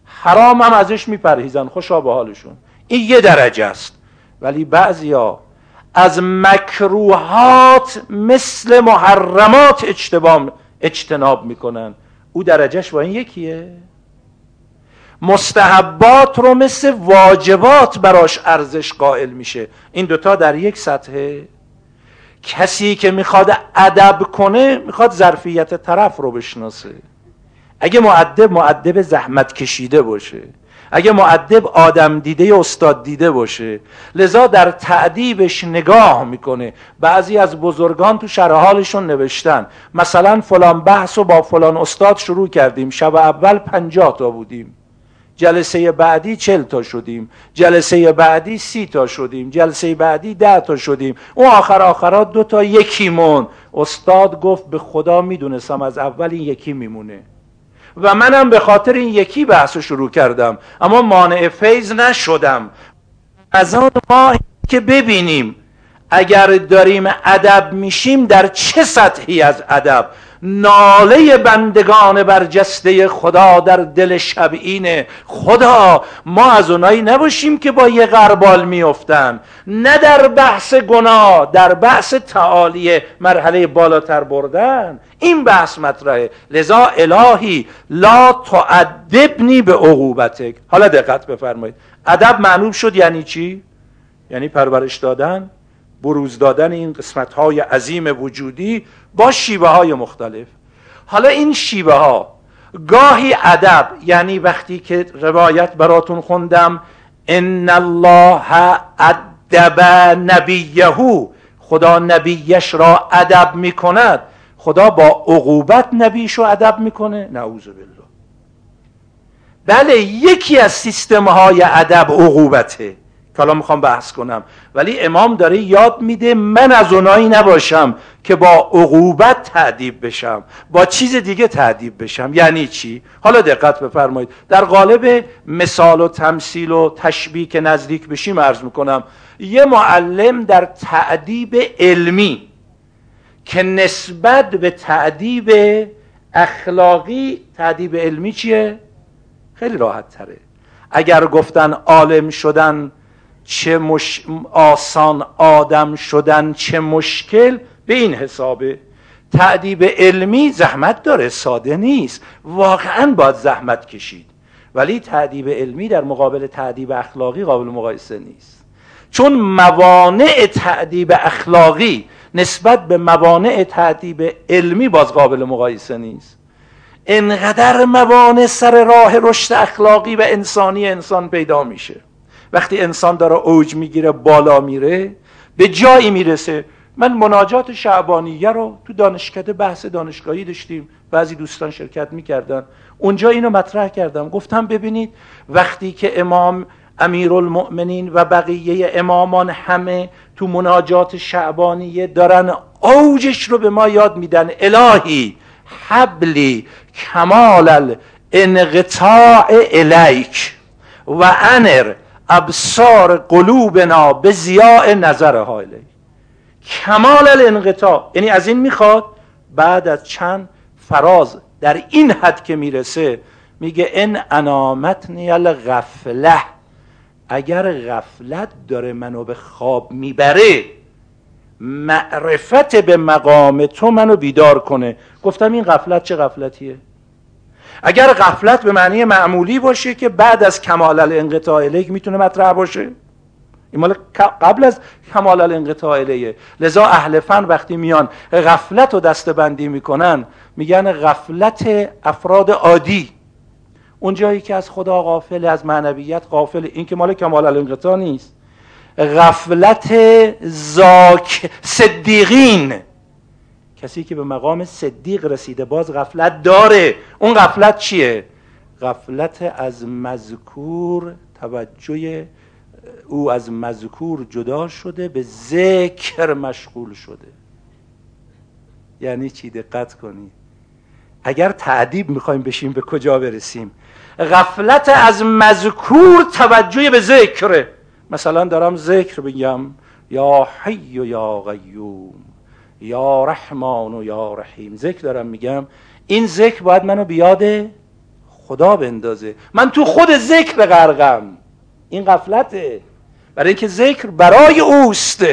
حرام هم ازش میپرهیزن. خوشا به حالشون. این یه درجه است. ولی بعضی ها از مکروهات مثل محرمات اجتناب می‌کنن. او درجهش با این یکیه. مستحبات رو مثل واجبات براش ارزش قائل میشه. این دوتا در یک سطحه کسی که می‌خواد ادب کنه می‌خواد ظرفیت طرف رو بشناسه. اگه معدب معدب زحمت کشیده باشه. اگه معدب آدم دیده استاد دیده باشه. لذا در تعدیبش نگاه می‌کنه. بعضی از بزرگان تو شرحالشون نوشتن. مثلا فلان بحث رو با فلان استاد شروع کردیم. شب اول پنجاه تا بودیم. جلسه بعدی چل تا شدیم. جلسه بعدی سی تا شدیم. جلسه بعدی ده تا شدیم. اون آخر آخرات دو تا یکی مون استاد گفت به خدا می‌دونستم از اول این یکی میمونه. و منم به خاطر این یکی بحث شروع کردم. اما مانع فیض نشدم. از آن ما که ببینیم اگر داریم ادب میشیم در چه سطحی از ادب؟ ناله بندگان برجسته خدا در دل شبعینه خدا. ما از اونایی نباشیم که با یه غربال میفتن نه در بحث گناه در بحث تعالی مرحله بالاتر بردن. این بحث مطرحه. لذا الهی لا تعدبنی به عقوبتک. حالا دقت بفرمایید. ادب معلوم شد یعنی چی؟ یعنی پرورش دادن؟ بروز دادن این قسمت های عظیم وجودی با شیوه های مختلف. حالا این شیوه ها گاهی ادب یعنی وقتی که روایت براتون خوندم ان الله ادب نبیهو خدا نبیش را ادب می‌کند. خدا با عقوبت نبیش رو ادب می‌کنه. نعوذ بالله. بله یکی از سیستم های ادب عقوبته. که حالا می‌خوام بحث کنم. ولی امام داره یاد میده من از اونایی نباشم که با عقوبت تعدیب بشم با چیز دیگه تعدیب بشم. یعنی چی؟ حالا دقت بفرمایید. در قالب مثال و تمثیل و تشبیه که نزدیک بشیم عرض می‌کنم یه معلم در تعدیب علمی که نسبت به تعدیب اخلاقی تعدیب علمی چیه؟ خیلی راحت تره. اگر گفتن عالم شدن چه مش... آسان آدم شدن چه مشکل؟ به این حسابه. تعدیب علمی زحمت داره ساده نیست. واقعا باید زحمت کشید. ولی تعدیب علمی در مقابل تعدیب اخلاقی قابل مقایسه نیست. چون موانع تعدیب اخلاقی نسبت به موانع تعدیب علمی باز قابل مقایسه نیست. انقدر موانع سر راه رشد اخلاقی و انسانی انسان پیدا میشه. وقتی انسان داره اوج می‌گیره بالا میره به جایی می‌رسه. من مناجات شعبانیه رو تو دانشکده بحث دانشگاهی داشتیم. بعضی دوستان شرکت می‌کردن. اونجا اینو مطرح کردم. گفتم ببینید وقتی که امام امیرالمؤمنین و بقیه امامان همه تو مناجات شعبانیه دارن اوجش رو به ما یاد میدن. الهی حبلی کمال الانقطاع الیک و انر. ابصار قلوبنا به زیاء نظر الیک کمال الانقطاع. یعنی از این می‌خواد بعد از چند فراز در این حد که می‌رسه میگه ان انامتنی الغفله. اگر غفلت داره منو به خواب می‌بره معرفت به مقام تو منو بیدار کنه. گفتم این غفلت چه غفلتیه؟ اگر غفلت به معنی معمولی باشه که بعد از کمال الانقطاع الیک می‌تونه مطرح باشه. این مال قبل از کمال الانقطاع الیه. لذا اهل فن وقتی میان غفلت رو دستبندی می‌کنن میگن غفلت افراد عادی. اون جایی که از خدا غافل از معنویت غافل این که مال کمال الانقطاع نیست. غفلت زاک صدیقین. کسی که به مقام صدیق رسیده باز غفلت داره. اون غفلت چیه؟ غفلت از مذکور توجه او از مذکور جدا شده به ذکر مشغول شده. یعنی چی؟ دقت کنید اگر تعدیب می‌خوایم بشیم به کجا برسیم؟ غفلت از مذکور توجه به ذکره مثلا دارم ذکر بگم یا حی و یا قیوم. یا رحمان و یا رحیم. ذکر دارم میگم این ذکر باید منو بیاد خدا بندازه. من تو خود ذکر غرقم. این غفلته. برای اینکه ذکر برای اوست.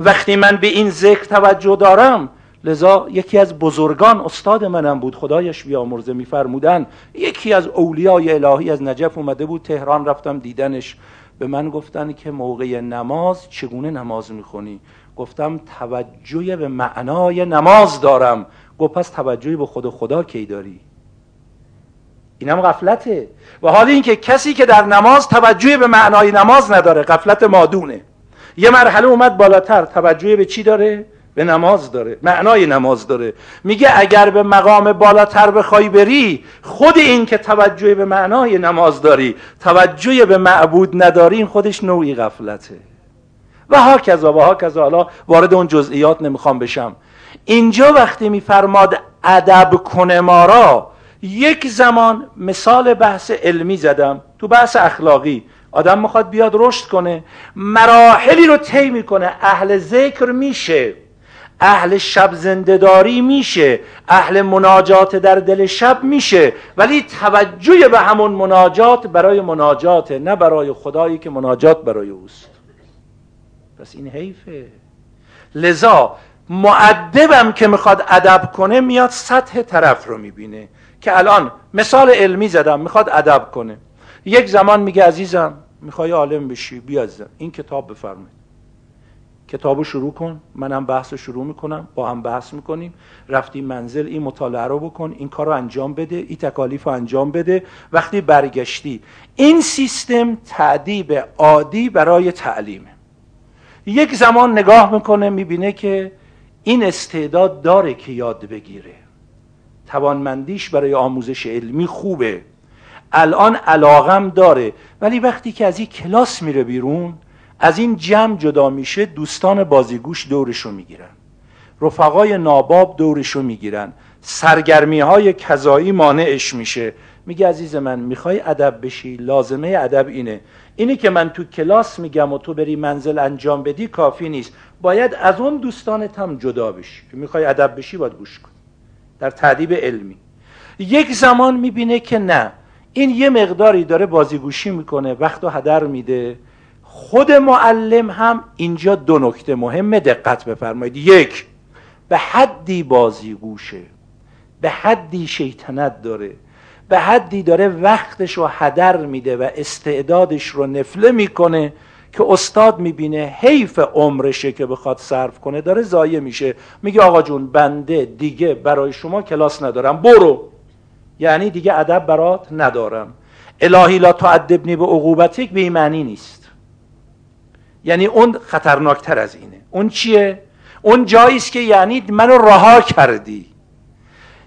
وقتی من به این ذکر توجه دارم لذا یکی از بزرگان استاد منم بود خدایش بیامرزه میفرمودن. یکی از اولیای الهی از نجف اومده بود تهران رفتم دیدنش. به من گفتن که موقع نماز چگونه نماز می‌خونی؟ گفتم توجه به معنای نماز دارم. گفت پس توجه به خود خدا کی داری؟ اینم غفلته. و حال اینکه کسی که در نماز توجه به معنای نماز نداره غفلت مادونه. یه مرحله اومد بالاتر توجه به چی داره؟ به نماز داره. معنای نماز داره. میگه اگر به مقام بالاتر بخوای بری خود این که توجه به معنای نماز داری توجه به معبود نداری این خودش نوعی غفلته. و ها کذا و ها کذا. حالا وارد اون جزئیات نمی‌خوام بشم. اینجا وقتی میفرماد ادب کنه ما را یک زمان مثال بحث علمی زدم تو بحث اخلاقی. آدم می‌خواد بیاد رشد کنه مراحلی رو طی می‌کنه. اهل ذکر میشه اهل شب زندهداری میشه اهل مناجات در دل شب میشه. ولی توجه به همون مناجات برای مناجات نه برای خدایی که مناجات برای اوست. پس این حیفه. لذا معدبم که می‌خواد ادب کنه میاد سطح طرف رو می‌بینه که الان مثال علمی زدم می‌خواد ادب کنه. یک زمان میگه عزیزم می‌خوای عالم بشی بیا این کتاب بفرمایید. کتابو شروع کن منم بحث رو شروع می‌کنم با هم بحث می‌کنیم. رفتی منزل این مطالعه رو بکن این کار رو انجام بده این تکالیف رو انجام بده. وقتی برگشتی این سیستم تعدیب عادی برای تعلیمه. یک زمان نگاه می‌کنه می‌بینه که این استعداد داره که یاد بگیره. توانمندیش برای آموزش علمی خوبه. الان علاقم داره. ولی وقتی که از این کلاس میره بیرون از این جمع جدا میشه دوستان بازیگوش دورشو می‌گیرن. رفقای ناباب دورشو می‌گیرن. سرگرمی های کذایی مانعش میشه. میگه عزیز من می‌خوای ادب بشی؟ لازمه ادب اینه. اینی که من تو کلاس میگم و تو بری منزل انجام بدی کافی نیست. باید از اون دوستانت هم جدا بشی. می‌خوای ادب بشی باید گوش کن. در تعدیب علمی. یک زمان می‌بینه که نه. این یه مقداری داره بازیگوشی می‌کنه وقت و هدر میده. خود معلم هم اینجا دو نکته مهم دقت بفرمایید. یک به حدی بازیگوشه. به حدی شیطنت داره. به حدی داره وقتش رو هدر میده و استعدادش رو نفله می‌کنه که استاد می‌بینه حیف عمرشه که بخواد صرف کنه داره ضایع میشه. میگه آقا جون بنده دیگه برای شما کلاس ندارم. برو. یعنی دیگه ادب برات ندارم. الهی لا تعدبنی به عقوبتک به معنی نیست. یعنی اون خطرناکتر از اینه. اون چیه؟ اون جایی است که یعنی منو رها کردی.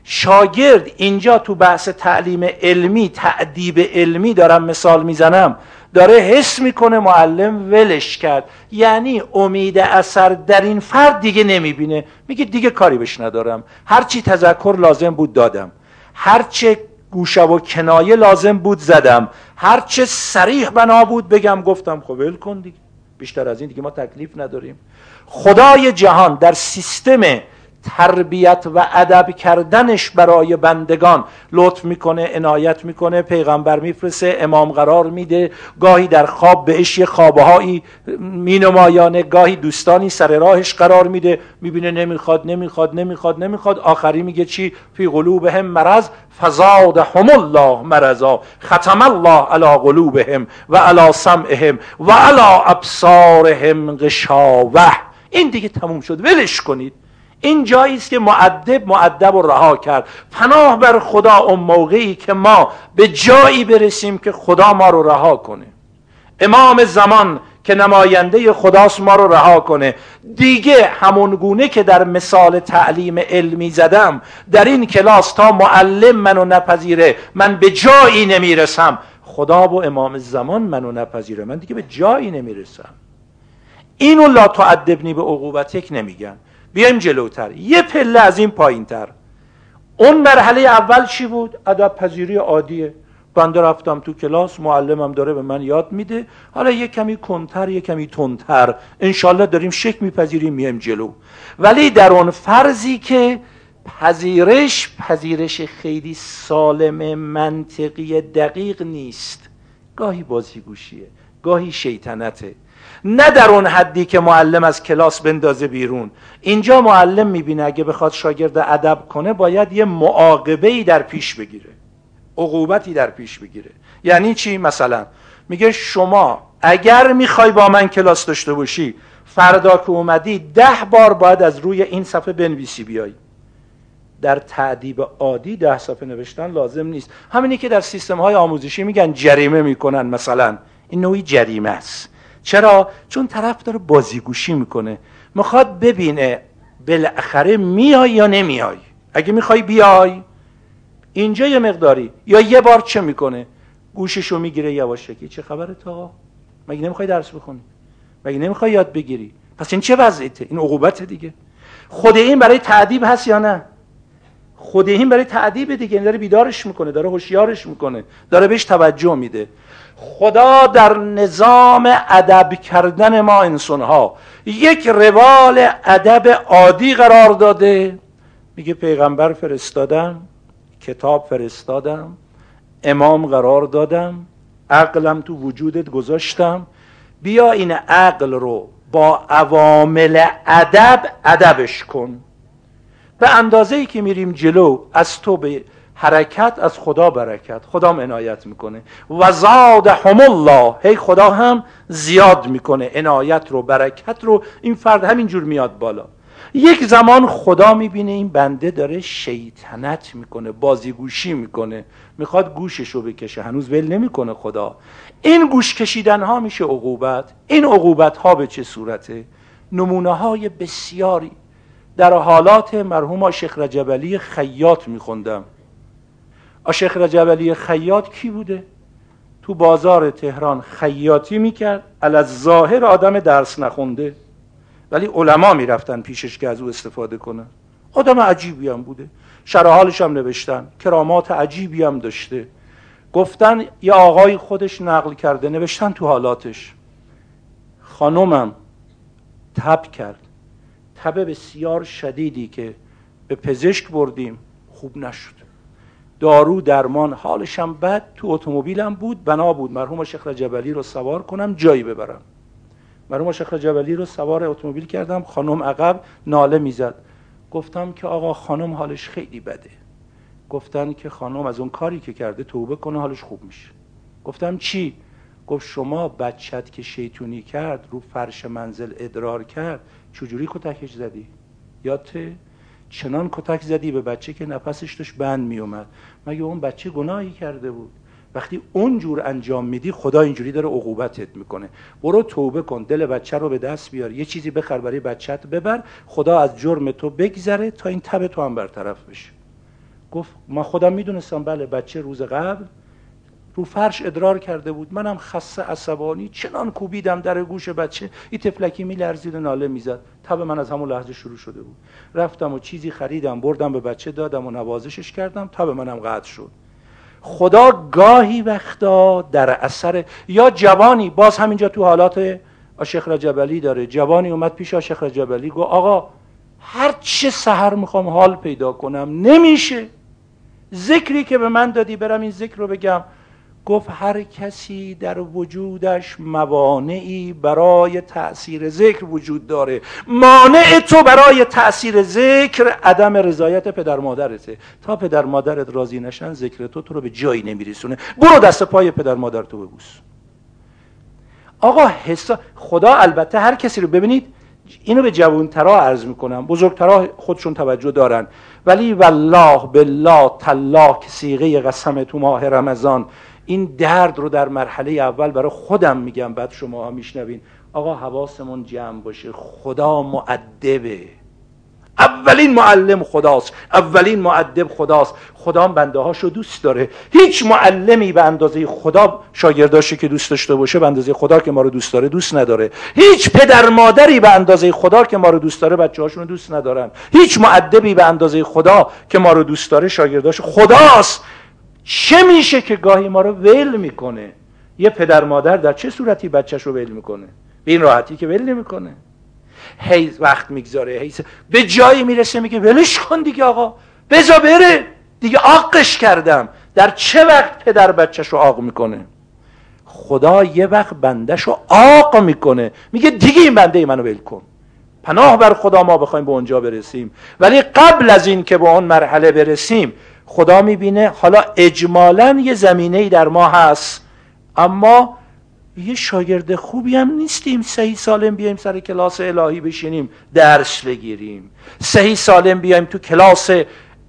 شاگرد اینجا تو بحث تعلیم علمی تعدیب علمی دارم مثال می‌زنم داره حس می‌کنه معلم ولش کرد. یعنی امید اثر در این فرد دیگه نمی‌بینه. میگه دیگه کاری بهش ندارم. هرچی تذکر لازم بود دادم. هرچه گوشه و کنایه لازم بود زدم. هرچه سریح بنا بود بگم گفتم خب ول کن دیگه. بیشتر از این دیگه ما تکلیف نداریم. خدای جهان در سیستم تربیت و ادب کردنش برای بندگان. لطف می‌کنه عنایت می‌کنه پیغمبر میفرسه امام قرار میده. گاهی در خواب بهش یه خوابهایی مینمایانه گاهی دوستانی سر راهش قرار میده. می‌بینه نمی‌خواد نمی‌خواد نمی‌خواد نمی‌خواد. آخری میگه چی؟ فی قلوبهم مرض فزادهم الله مرضا. ختم الله علی قلوبهم و علی سمعهم و علی ابصارهم غشاوه. این دیگه تموم شد. ولش کنید. این جایی است که معدب معدب و رها کرد. پناه بر خدا اون موقعی که ما به جایی برسیم که خدا ما رو رها کنه. امام زمان که نماینده خداست ما رو رها کنه. دیگه همون گونه که در مثال تعلیم علمی زدم در این کلاس تا معلم منو نپذیره من به جایی نمی‌رسم. خدا و امام زمان منو نپذیره من دیگه به جایی نمی‌رسم. اینو لا تعدبنی به عقوبتک نمیگن. بیایم جلوتر. یه پله از این پایین تر اون مرحله اول چی بود؟ ادب پذیری عادیه بنده رفتم تو کلاس معلمم داره به من یاد میده. حالا یه کمی کنتر یه کمی تندتر. انشالله داریم شک میپذیریم میایم جلو. ولی در اون فرضی که پذیرش پذیرش خیلی سالم منطقی دقیق نیست. گاهی بازیگوشیه. گاهی شیطنته. نه در اون حدی که معلم از کلاس بندازه بیرون. اینجا معلم می‌بینه اگه بخواد شاگرد ادب کنه باید یه معاقبه ای در پیش بگیره. عقوبتی در پیش بگیره. یعنی چی؟ مثلا میگه شما اگر می‌خوای با من کلاس داشته باشی فردا که اومدی ده بار باید از روی این صفحه بنویسی بیای. در تعدیب عادی ده صفحه نوشتن لازم نیست. همینی که در سیستم های آموزشی میگن جریمه می‌کنن مثلا. این نوعی جریمه است. چرا؟ چون طرف داره بازیگوشی می‌کنه. می‌خواد ببینه بالاخره میای یا نمیای. اگه می‌خوای بیای. اینجا یه مقداری. یا یه بار چه می‌کنه؟ گوششو می‌گیره یواشکی. چه خبره تا مگه نمی‌خوای درس بخونی؟ مگه نمی‌خوای یاد بگیری؟ پس این چه وضعیته؟ این عقوبت دیگه. خود این برای تعدیب هست یا نه؟ خود این برای تعدیب دیگه. داره بیدارش می‌کنه داره هوشیارش می‌کنه داره بهش توجه میده. خدا در نظام ادب کردن ما انسان ها یک روال ادب عادی قرار داده. میگه پیغمبر فرستادم کتاب فرستادم امام قرار دادم عقلم تو وجودت گذاشتم. بیا این عقل رو با عوامل ادب ادبش کن. به اندازه ای که میریم جلو از تو به حرکت از خدا برکت. خدا هم عنایت می‌کنه. و زادهم الله. هی خدا هم زیاد می‌کنه. عنایت رو برکت رو. این فرد همینجور میاد بالا. یک زمان خدا می‌بینه این بنده داره شیطنت می‌کنه بازیگوشی می‌کنه. می‌خواد گوشش رو بکشه. هنوز ول نمی‌کنه خدا. این گوش کشیدن ها میشه عقوبت. این عقوبت ها به چه صورته؟ نمونه های بسیاری. در حالات مرحوم شیخ رجبلی خیاط میخوندم. آشیخ رجب خیاط کی بوده؟ تو بازار تهران خیاطی می‌کرد از ظاهر آدم درس نخونده. ولی علما می‌رفتن پیشش که از او استفاده کنن. آدم عجیبی هم بوده. شرحالش هم نوشتن. کرامات عجیبی هم داشته. گفتن یه آقای خودش نقل کرده نوشتن تو حالاتش. خانومم تب کرد. تب بسیار شدیدی که به پزشک بردیم. خوب نشد. دارو درمان حالشم بد تو اتومبیلم بود بنا بود. مرحوم شیخ جبلی رو سوار کنم جایی ببرم. مرحوم شیخ جبلی رو سوار اتومبیل کردم خانم عقب ناله می‌زد. گفتم که آقا خانم حالش خیلی بده. گفتن که خانم از اون کاری که کرده توبه کنه حالش خوب میشه. گفتم چی؟ گفت شما بچت که شیطونی کرد رو فرش منزل ادرار کرد چجوری کتکش زدی؟ یادته؟ چنان کتک زدی به بچه که نفسش داشت بند میومد مگه اون بچه گناهی کرده بود؟ وقتی اونجور انجام میدی خدا اینجوری داره عقوبتت می‌کنه. برو توبه کن دل بچه رو به دست بیار. یه چیزی بخر برای بچت ببر خدا از جرم تو بگذره تا این تب تو هم برطرف بشه. گفت ما خودم می‌دونستم بله بچه روز قبل رو فرش ادرار کرده بود. منم خسته عصبانی چنان کوبیدم در گوش بچه. این تفلکی میلرزید و ناله می‌زد. تب من از همون لحظه شروع شده بود. رفتم و چیزی خریدم بردم به بچه دادم و نوازشش کردم. تب منم قطع شد. خدا گاهی وقتا در اثر یا جوانی باز همینجا تو حالات آشخ رجبلی داره. جوانی اومد پیش آشخ رجبلی گو آقا هر چه سهر می‌خوام حال پیدا کنم نمیشه. ذکری که به من دادی برم این ذکر رو بگم. گفت هر کسی در وجودش موانعی برای تأثیر ذکر وجود داره. مانع تو برای تأثیر ذکر عدم رضایت پدر مادرته. تا پدر مادرت راضی نشن ذکر تو تو رو به جایی نمیرسونه. برو دست پای پدر مادر تو ببوس. آقا حسا خدا البته هر کسی رو ببینید اینو به جوانترا عرض می‌کنم. بزرگترا خودشون توجه دارن. ولی والله بالله که سیغه قسم تو ماه رمضان. این درد رو در مرحله اول برای خودم میگم بعد شما ها میشنوین. آقا حواسمون جمع باشه. خدا معدبه اولین معلم خداست. اولین معدب خداست. خدا بنده هاشو دوست داره. هیچ معلمی به اندازه خدا شاگرداشو که دوست داشته باشه به اندازه خدا که ما رو دوست داره دوست نداره. هیچ پدر مادری به اندازه خدا که ما رو دوست داره بچه هاشون دوست ندارن. هیچ معدبی به اندازه خدا که ما رو دوست داره شاگرداش خداست. چه میشه که گاهی ما رو ول می‌کنه؟ یه پدر مادر در چه صورتی بچهش رو ول می‌کنه؟ به این راحتی که ول نمی‌کنه. هی وقت می‌گذاره هی به جایی می‌رسه میگه ولش کن دیگه آقا. بزا بره. دیگه آقش کردم. در چه وقت پدر بچهش رو آق می‌کنه؟ خدا یه وقت بندش رو آق می‌کنه. میگه دیگه این بنده منو ول کن. پناه بر خدا ما بخوایم به اونجا برسیم. ولی قبل از این که به اون مرحله برسیم خدا می‌بینه. حالا اجمالا یه زمینه ای در ما هست. اما یه شاگرد خوبی هم نیستیم. سهی سالم بیایم سر کلاس الهی بشینیم درس بگیریم. سهی سالم بیایم تو کلاس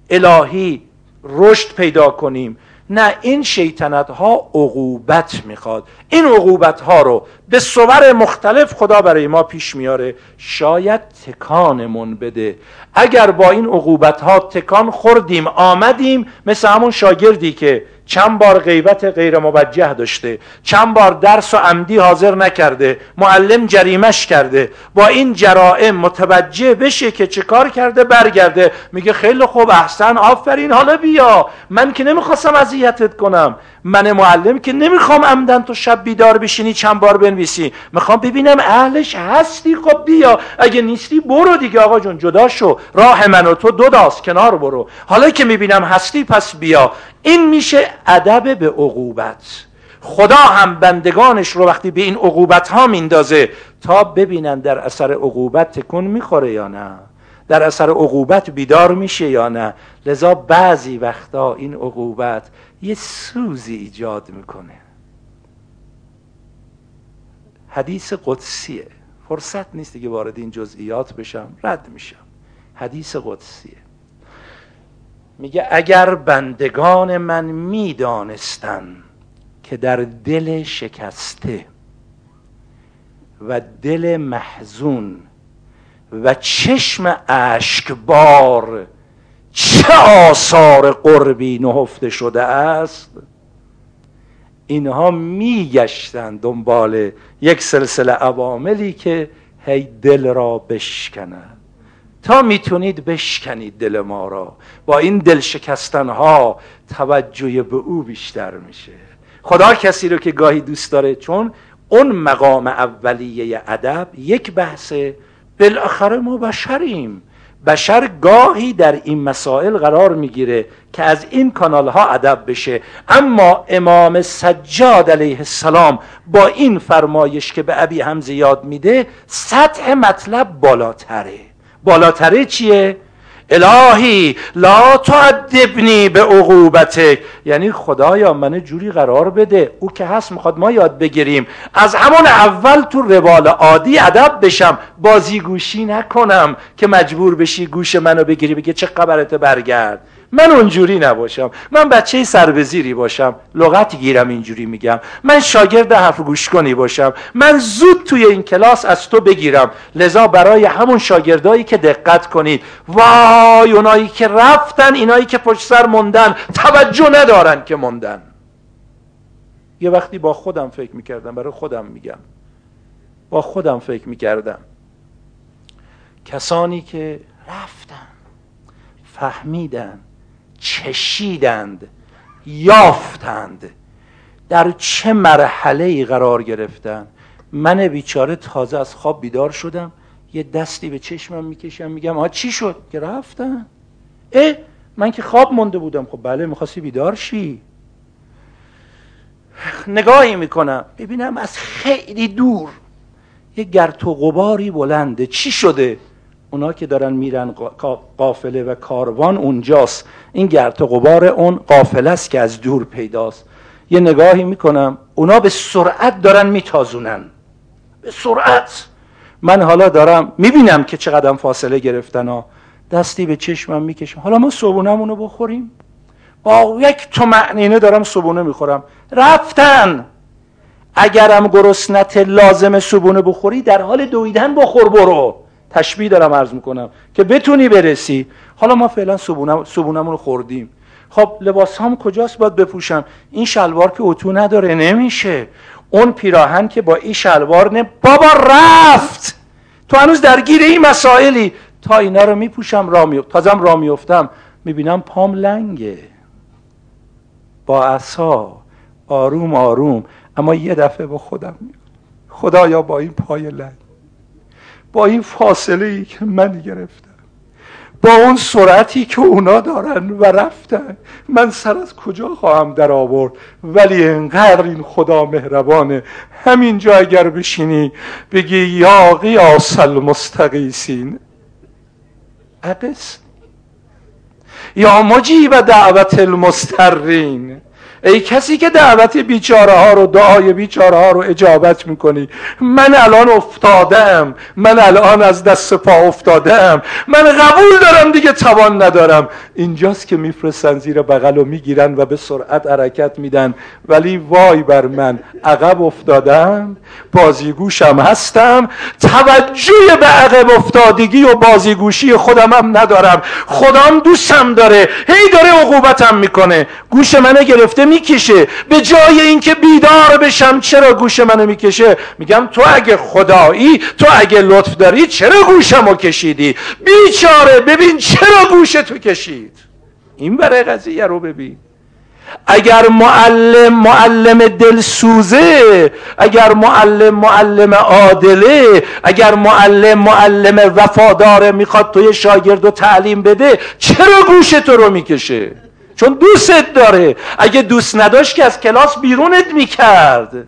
الهی رشد پیدا کنیم. نه این شیطنت ها عقوبت می‌خواد. این عقوبت ها رو به صور مختلف خدا برای ما پیش میاره شاید تکانمون بده. اگر با این عقوبت ها تکان خوردیم آمدیم مثل همون شاگردی که چند بار غیبت غیر موجه داشته چند بار درس و عمدی حاضر نکرده معلم جریمش کرده با این جرائم متوجه بشه که چه کار کرده برگرده. میگه خیلی خوب احسن آفرین حالا بیا. من که نمی‌خواستم اذیتت کنم. من معلم که نمی‌خوام عمدن تو شب بیدار بشینی چند بار بنویسی. می‌خوام ببینم اهلش هستی؟ خب بیا. اگه نیستی برو دیگه آقا جون جدا شو. راه من و تو دو داست کنار برو. حالا که می‌بینم هستی پس بیا. این میشه ادب به عقوبت. خدا هم بندگانش رو وقتی به این عقوبت ها میندازه تا ببینن در اثر عقوبت تکون می‌خوره یا نه. در اثر عقوبت بیدار میشه یا نه؟ لذا بعضی وقتا این عقوبت یه سوزی ایجاد می‌کنه. حدیث قدسیه. فرصت نیست که وارد این جزئیات بشم رد میشم. حدیث قدسیه. میگه اگر بندگان من می‌دانستن که در دل شکسته و دل محزون و چشم اشکبار چه آثار قربی نهفته شده است؟ اینها میگشتن دنبال یک سلسله عواملی که هی دل را بشکنند تا می‌تونید بشکنید دل ما را. با این دل شکستن ها توجه به او بیشتر میشه. خدا کسی رو که گاهی دوست داره چون اون مقام اولیه ادب یک بحثه بالاخره ما بشریم. بشر گاهی در این مسائل قرار می‌گیره که از این کانال ها ادب بشه. اما امام سجاد علیه السلام با این فرمایش که به ابی همزه یاد میده سطح مطلب بالاتره. بالاتره چیه؟ الهی لا تعدبنی به عقوبتک. یعنی خدایا من جوری قرار بده. او که هست می‌خواد ما یاد بگیریم. از همون اول تو روال عادی ادب بشم. بازیگوشی نکنم که مجبور بشی گوش منو بگیری بگه چه خبرت برگرد. من اونجوری نباشم. من بچه سربزیری باشم. لغت گیرم اینجوری میگم. من شاگرد حرف گوش کنی باشم. من زود توی این کلاس از تو بگیرم. لذا برای همون شاگردایی که دقت کنید. وای اونایی که رفتن اینایی که پشت سر موندن. توجه ندارن که موندن. یه وقتی با خودم فکر می‌کردم. برای خودم میگم. با خودم فکر می‌کردم. کسانی که رفتن فهمیدن چشیدند یافتند. در چه مرحله ای قرار گرفتن؟ من بیچاره تازه از خواب بیدار شدم یه دستی به چشمم می‌کشم میگم آها چی شد؟ که رفتن؟ اه من که خواب مونده بودم. خب بله می‌خواستی بیدار شی. نگاهی می‌کنم. ببینم از خیلی دور یه گرت و غباری بلنده. چی شده؟ اونا که دارن میرن قافله و کاروان اونجاست. این گرت و غبار اون قافله است که از دور پیداست. یه نگاهی می‌کنم. اونا به سرعت دارن میتازونن. به سرعت. من حالا دارم می‌بینم که چقدر فاصله گرفتن ها دستی به چشمم می‌کشم حالا ما صبونمونو بخوریم. با یک تو معنینه دارم صبونه می‌خورم. رفتن! اگرم گرسنت لازم صبونه بخوری در حال دویدن بخور برو. تشبیه دارم عرض می‌کنم که بتونی برسی. حالا ما فعلا صبونمون رو خوردیم. خب لباس هم کجاست؟ باید بپوشم. این شلوار که اتو نداره نمیشه. اون پیراهن که با این شلوار نه. بابا رفت! تو هنوز درگیر این مسائلی. تا اینا رو میپوشم را می... تازم را میفتم می‌بینم پام لنگه. با عصا. آروم آروم. اما یه دفعه با خودم خدایا با این پای لنگ. با این فاصله ای که من گرفتم با اون سرعتی که اونا دارن و رفتن من سر از کجا خواهم در آورد؟ ولی انقدر این خدا مهربانه همینجا اگر بشینی بگی یا قیاس المستقیسین اقص. یا مجیب دعوت المسترین ای کسی که دعوت بیچاره ها رو دعای بیچاره ها رو اجابت می‌کنی. من الان افتادم. من الان از دست پا افتادم. من قبول دارم دیگه توان ندارم. اینجاست که میفرستن زیر بغل و می‌گیرن و به سرعت حرکت میدن. ولی وای بر من عقب افتادم بازیگوشم هستم. توجه به عقب افتادگی و بازیگوشی خودم هم ندارم. خودم دوستم داره. هی داره عقوبتم می‌کنه. گوش منه گرفته می‌کشه. به جای اینکه بیدار بشم چرا گوش منو می‌کشه؟ میگم تو اگه خدایی تو اگه لطف داری چرا گوشمو کشیدی؟ بیچاره ببین چرا گوش تو کشید؟ این برای قضیه رو ببین. اگر معلم معلم دلسوزه اگر معلم معلم عادله اگر معلم معلم وفاداره می‌خواد توی شاگرد و تعلیم بده چرا گوش تو رو می‌کشه؟ چون دوستت داره. اگه دوست نداشت که از کلاس بیرونت می‌کرد.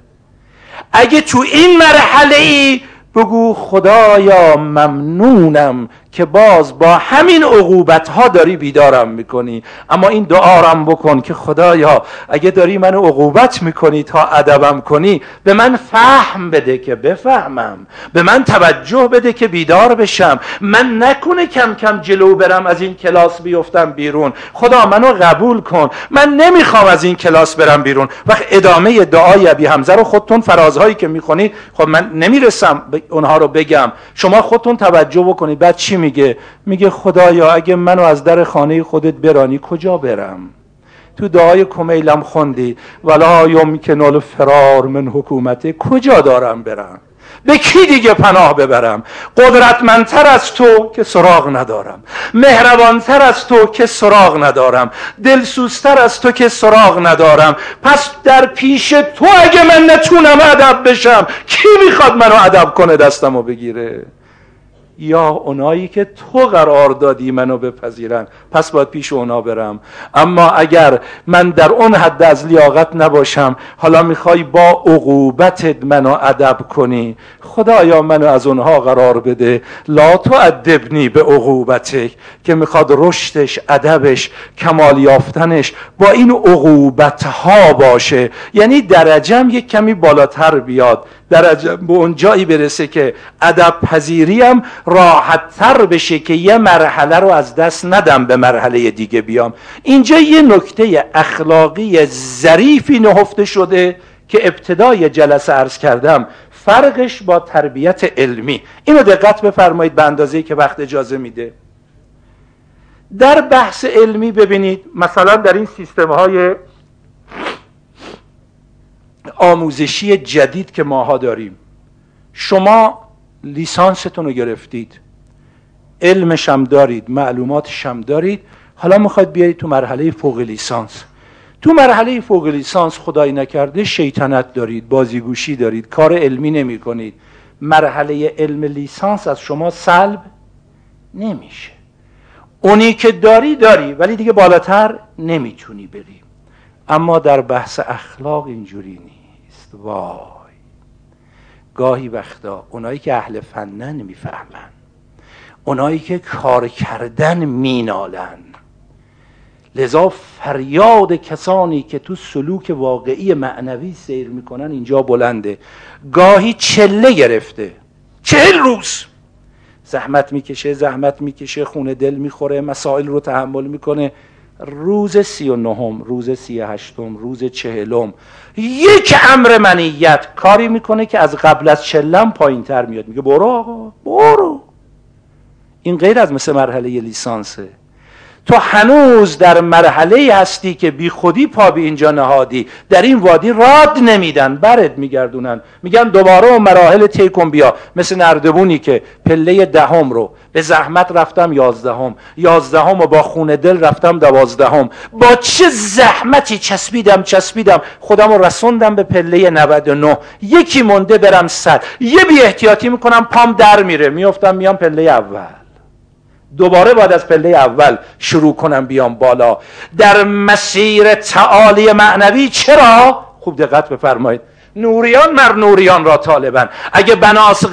اگه تو این مرحله ای بگو خدایا ممنونم که باز با همین عقوبت ها داری بیدارم می‌کنی. اما این دعارم بکن که خدایا اگه داری من عقوبت می‌کنی تا ادبم کنی به من فهم بده که بفهمم. به من توجه بده که بیدار بشم. من نکنه کم کم جلو برم از این کلاس بیفتم بیرون. خدا منو قبول کن. من نمی‌خوام از این کلاس برم بیرون. وقت ادامه دعای ابی حمزه رو خودتون فرازهایی که می‌خونید خب من نمی‌رسم اونها رو بگم. شما خودتون توجه بکنید. بعد چی میگه؟ میگه خدایا اگه منو از در خانه خودت برانی کجا برم؟ تو دعای کمیلم خوندی. ولا یمکن فرار من حکومت کجا دارم برم؟ به کی دیگه پناه ببرم؟ قدرتمندتر از تو که سراغ ندارم. مهربانتر از تو که سراغ ندارم. دلسوزتر از تو که سراغ ندارم. پس در پیش تو اگه من نتونم ادب بشم کی می‌خواد منو ادب کنه دستمو بگیره؟ یا اونایی که تو قرار دادی منو بپذیرن پس باید پیش اونا برم. اما اگر من در اون حد از لیاقت نباشم حالا می‌خوای با عقوبتت منو ادب کنی. خدایا منو از اونها قرار بده. لا تو ادبنی به عقوبتک که می‌خواد رشدش ادبش کمال یافتنش با این عقوبت ها باشه. یعنی درجم یک کمی بالاتر بیاد. درجه به اون جایی برسه که ادب پذیریم راحت تر بشه که یه مرحله رو از دست ندم به مرحله دیگه بیام. اینجا یه نکته اخلاقی ظریفی نهفته شده که ابتدای جلسه عرض کردم فرقش با تربیت علمی. اینو دقت بفرمایید به اندازه که وقت اجازه میده. در بحث علمی ببینید مثلا در این سیستم های آموزشی جدید که ماها داریم. شما لیسانستون رو گرفتید. علمش هم دارید معلوماتش هم دارید. حالا می‌خواید بیایید تو مرحله فوق لیسانس. تو مرحله فوق لیسانس خدای نکرده شیطنت دارید بازیگوشی دارید کار علمی نمی کنید مرحله علم لیسانس از شما سلب نمیشه. اونی که داری داری ولی دیگه بالاتر نمی‌تونی بری. اما در بحث اخلاق اینجوری نیست. وای. گاهی وقتا اونایی که اهل فنن می‌فهمن اونایی که کار کردن مینالن. لذا فریاد کسانی که تو سلوک واقعی معنوی سیر می‌کنن اینجا بلنده. گاهی چله گرفته. چهل روز! زحمت می‌کشه زحمت می‌کشه خونه دل می‌خوره مسائل رو تحمل می‌کنه. روز سی و نهم روز سی هشتم روز چهلم. یک امر منیت کاری می‌کنه که از قبل از چلم پایین تر میاد. میگه برو آقا برو. این غیر از مثل مرحله لیسانسه. تو هنوز در مرحله هستی که بی خودی پا به اینجا نهادی. در این وادی راد نمیدن برد میگردونن. میگن دوباره و مراحل تیکن بیا. مثل نردبونی که پله دهم رو به زحمت رفتم یازدهم. یازدهم و با خون دل رفتم دوازدهم. با چه زحمتی چسبیدم چسبیدم. خودم رسوندم به پله 99 یکی مونده برم صد یه بی احتیاطی می‌کنم پام در میره. میفتم میام پله اول. دوباره باید از پله اول شروع کنم بیام بالا. در مسیر تعالی معنوی چرا؟ خوب دقت بفرمایید. نوریان مر نوریان را طالبن اگه بناس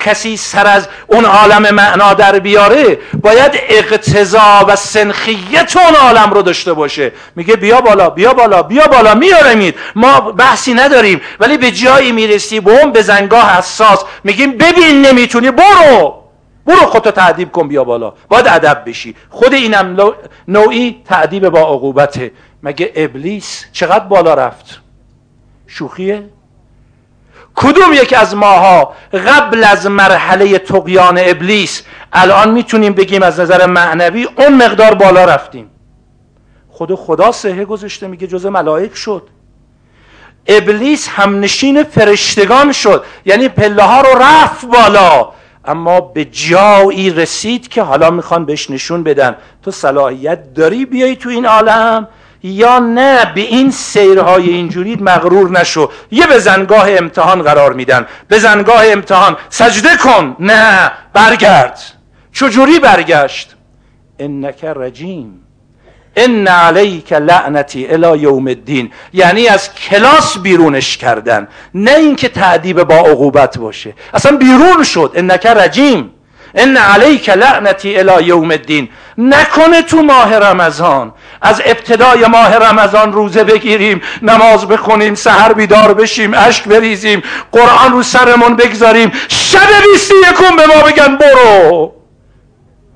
کسی سر از اون عالم معنا در بیاره باید اقتضا و سنخیت اون عالم رو داشته باشه. میگه بیا بالا بیا بالا بیا بالا میارمید. ما بحثی نداریم. ولی به جایی می‌رسی به اون بزنگاه حساس. میگیم ببین نمی‌تونی برو. برو خودتو تعدیب کن بیا بالا. باید ادب بشی. خود اینم نوعی تعدیب با عقوبته. مگه ابلیس چقدر بالا رفت؟ شوخیه؟ کدوم یک از ماها قبل از مرحله تقیان ابلیس الان می‌تونیم بگیم از نظر معنوی اون مقدار بالا رفتیم؟ خود خدا سهه گذاشته میگه جز ملائک شد. ابلیس همنشین فرشتگان شد. یعنی پله ها رو رفت بالا. اما به جایی رسید که حالا می‌خوان بهش نشون بدن. تو صلاحیت داری بیای تو این عالم؟ یا نه به این سیرهای اینجوری مغرور نشو. یه بزنگاه امتحان قرار میدن. بزنگاه امتحان. سجده کن. نه برگرد. چجوری برگشت؟ انک رجیم. ان علیک لعنتی الی یوم الدین یعنی از کلاس بیرونش کردن نه اینکه تعدیب با عقوبت باشه. اصلا بیرون شد. انک رجیم. ان علیک لعنتی الی یوم الدین. نکنه تو ماه رمضان. از ابتدای ماه رمضان روزه بگیریم نماز بخونیم سحر بیدار بشیم اشک بریزیم قرآن رو سرمون بگذاریم شب بیستی یکون به ما بگن برو.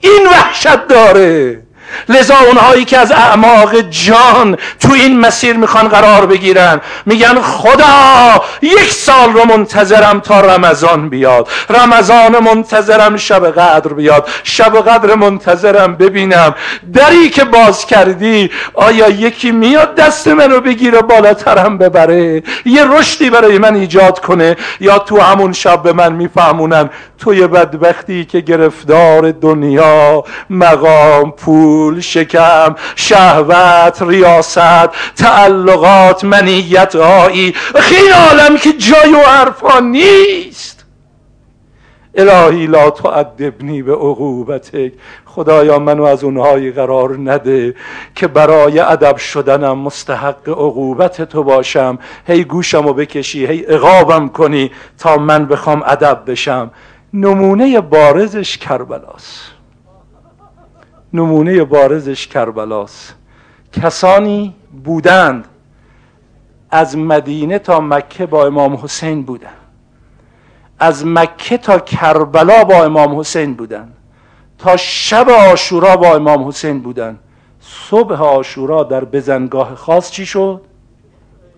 این وحشت داره. لذا اونهایی که از اعماق جان تو این مسیر می‌خوان قرار بگیرن میگن خدا یک سال رو منتظرم تا رمضان بیاد. رمضان منتظرم شب قدر بیاد. شب قدر منتظرم ببینم. دری که باز کردی آیا یکی میاد دست منو بگیره بالاترم ببره؟ یه رشدی برای من ایجاد کنه؟ یا تو همون شب به من میفهمونن توی بدبختی که گرفتار دنیا مقام پول شکم شهوت ریاست تعلقات منیت هایی خیلی عالم که جای و حرفا نیست. الهی لا تعدبنی به عقوبتک. خدایا منو از اونهایی قرار نده که برای ادب شدنم مستحق عقوبت تو باشم. هی گوشمو بکشی هی اقابم کنی تا من بخوام ادب بشم. نمونه بارزش کربلاست. نمونه بارزش کربلاست. کسانی بودند از مدینه تا مکه با امام حسین بودند. از مکه تا کربلا با امام حسین بودند. تا شب آشورا با امام حسین بودند. صبح آشورا در بزنگاه خاص چی شد؟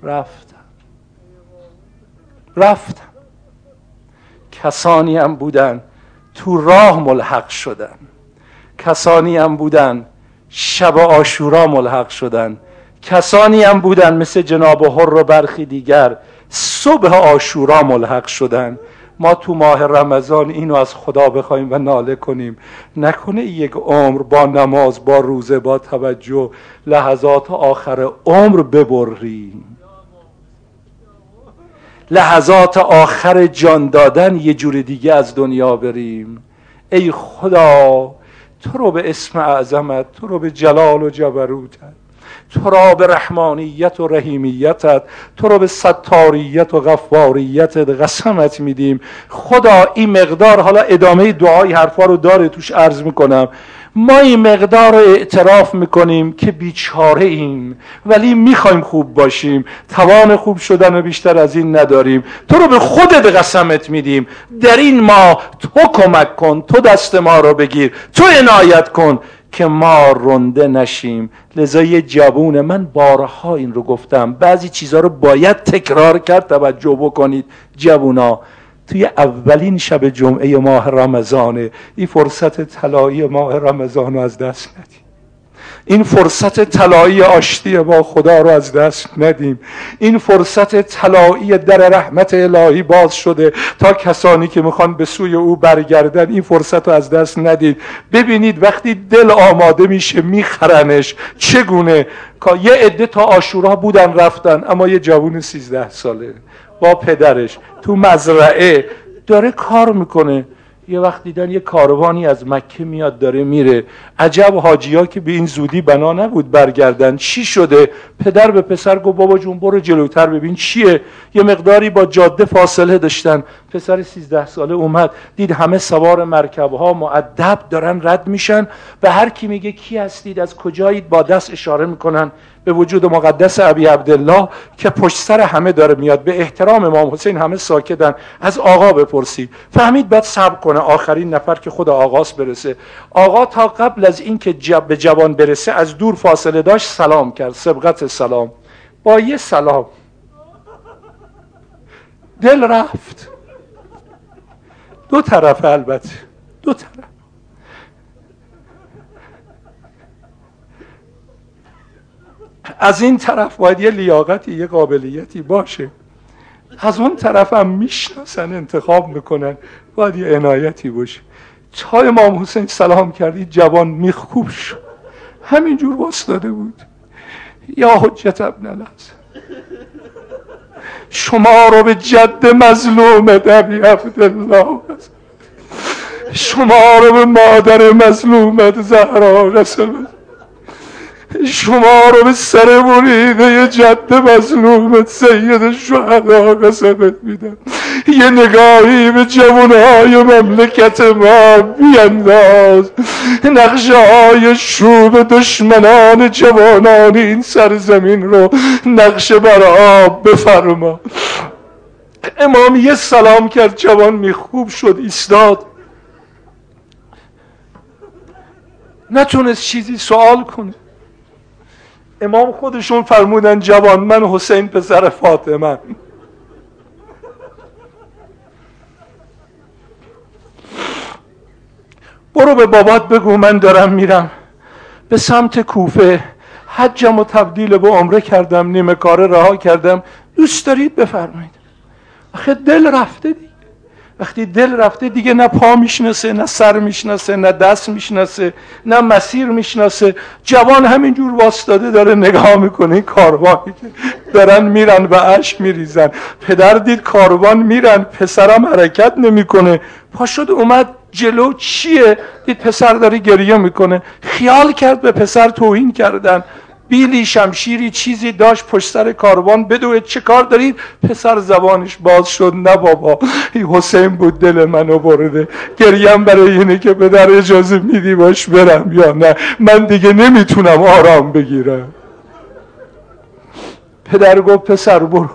رفتن رفتن کسانی هم بودن تو راه ملحق شدن کسانی هم بودن شب آشورا ملحق شدن. کسانی هم بودن مثل جناب هر و برخی دیگر صبح آشورا ملحق شدن. ما تو ماه رمضان اینو از خدا بخوایم و ناله کنیم. نکنه یک عمر با نماز با روزه با توجه لحظات آخر عمر ببریم. لحظات آخر جان دادن یه جور دیگه از دنیا بریم. ای خدا تو رو به اسم اعظمت تو رو به جلال و جبروتت. تو را به رحمانیت و رحیمیتت تو را به ستاریت و غفاریتت قسمت میدیم. خدا این مقدار حالا ادامه دعای حرفا رو داره توش عرض می‌کنم. ما این مقدار رو اعتراف می‌کنیم که بیچاره ایم ولی می‌خوایم خوب باشیم. توان خوب شدن و بیشتر از این نداریم. تو رو به خودت قسمت میدیم. در این ما تو کمک کن تو دست ما رو بگیر تو عنایت کن که ما رنده نشیم. لذا یه من بارها این رو گفتم. بعضی چیزها رو باید تکرار کرد توجه بکنید. جوونا توی اولین شب جمعه ماه رمضانه این فرصت طلایی ماه رمضان رو از دست ندید این فرصت طلایی آشتی با خدا رو از دست ندیم. این فرصت طلایی در رحمت الهی باز شده تا کسانی که می‌خوان به سوی او برگردن این فرصت رو از دست ندید. ببینید وقتی دل آماده میشه میخرنش چگونه؟ یه عده تا آشورا بودن رفتن اما یه جوون سیزده ساله. با پدرش تو مزرعه داره کار می‌کنه. یه وقت دیدن یه کاروانی از مکه میاد داره میره. عجب حاجی ها که به این زودی بنا نبود برگردن. چی شده؟ پدر به پسر گفت بابا جون برو جلوتر ببین چیه. یه مقداری با جاده فاصله داشتن. پسر 13 ساله اومد دید همه سوار مرکب ها معدب دارن رد میشن و هر کی میگه کی هستید از کجایید با دست اشاره می‌کنن. به وجود مقدس ابی عبدالله که پشت سر همه داره میاد. به احترام امام حسین همه ساکتن. از آقا بپرسید فهمید باید صبر کنه. آخرین نفر که خود آقاس برسه. آقا تا قبل از اینکه جب به جوان برسه از دور فاصله داشت سلام کرد. سبقت سلام. با یه سلام. دل رفت. دو طرف البته. دو طرف. از این طرف باید یه لیاقتی یه قابلیتی باشه. از اون طرف هم می‌شناسن انتخاب می‌کنن باید یه عنایتی باشه. تا امام حسین سلام کردی جوان میخکوب شد. همینجور داده بود. یا حجت ابن الحسن شما رو به جد مظلوم دبی عبدالله. شما رو به مادر مظلومت زهرا رسول. شما رو به سر مریده جد مظلومت سید شهدا قسمت میدم. یه نگاهی به جوانهای مملکت ما بینداز نقشه های شوب دشمنان جوانان این سرزمین رو نقشه بر آب بفرما. امام یه سلام کرد جوان میخوب شد ایستاد. نتونست چیزی سوال کنه. امام خودشون فرمودن جوان من حسین پسر فاطمه. برو به بابات بگو من دارم میرم. به سمت کوفه. حجم و تبدیل به عمره کردم نیمه کاره رها کردم. دوست دارید بفرمایید. آخه دل رفته دی. وقتی دل رفته دیگه نه پا می‌شناسه نه سر می‌شناسه نه دست می‌شناسه نه مسیر می‌شناسه. جوان همینجور واستاده داره نگاه می‌کنه این کاروانی که دارن میرن و اش میریزن. پدر دید کاروان میرن پسرم حرکت نمی‌کنه. پا شد اومد جلو. چیه؟ دید پسر داره گریه می‌کنه. خیال کرد به پسر توهین کردن. بیلی شمشیری چیزی داشت پشت سر کاروان بدوه چه کار دارید؟ پسر زبانش باز شد نه بابا حسین بود دل منو برده گریم برای اینه که پدر اجازه میدی باش برم یا نه؟ من دیگه نمی‌تونم آرام بگیرم. پدر گفت پسر برو.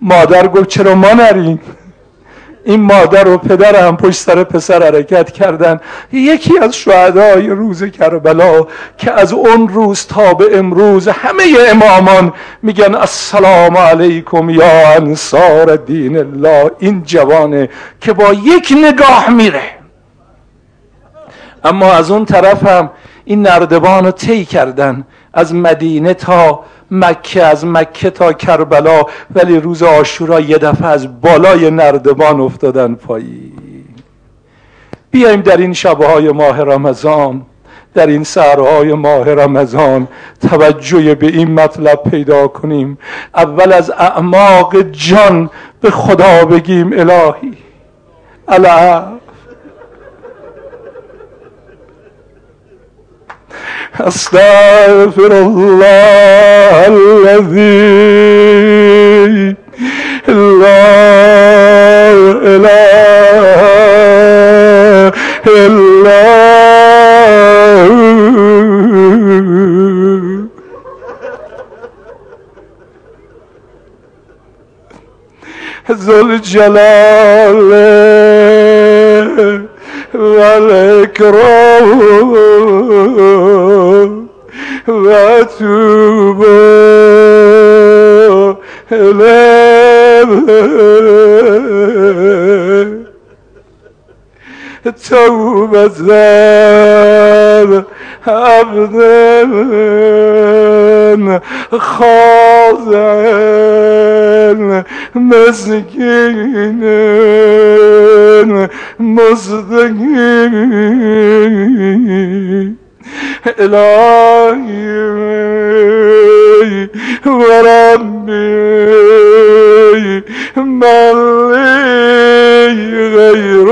مادر گفت چرا ما نریم این مادر و پدر هم پشت سر پسر حرکت کردن. یکی از شهدای روز کربلا که از اون روز تا به امروز همه امامان میگن السلام علیکم یا انصار دین الله. این جوانه که با یک نگاه میره. اما از اون طرف هم این نردبان رو طی کردن. از مدینه تا مکه از مکه تا کربلا ولی روز آشورا یه دفعه از بالای نردبان افتادن پایین. بیایم در این شبهای ماه رمضان در این سرهای ماه رمضان توجه به این مطلب پیدا کنیم. اول از اعماق جان به خدا بگیم الهی. العف أستغفر الله الذي لا إله إلا ذو الجلال والإكرام وأتوب إليه. توبة ابدم خالصانه مسکین من مصدنگ الهی و ربی مالی غیر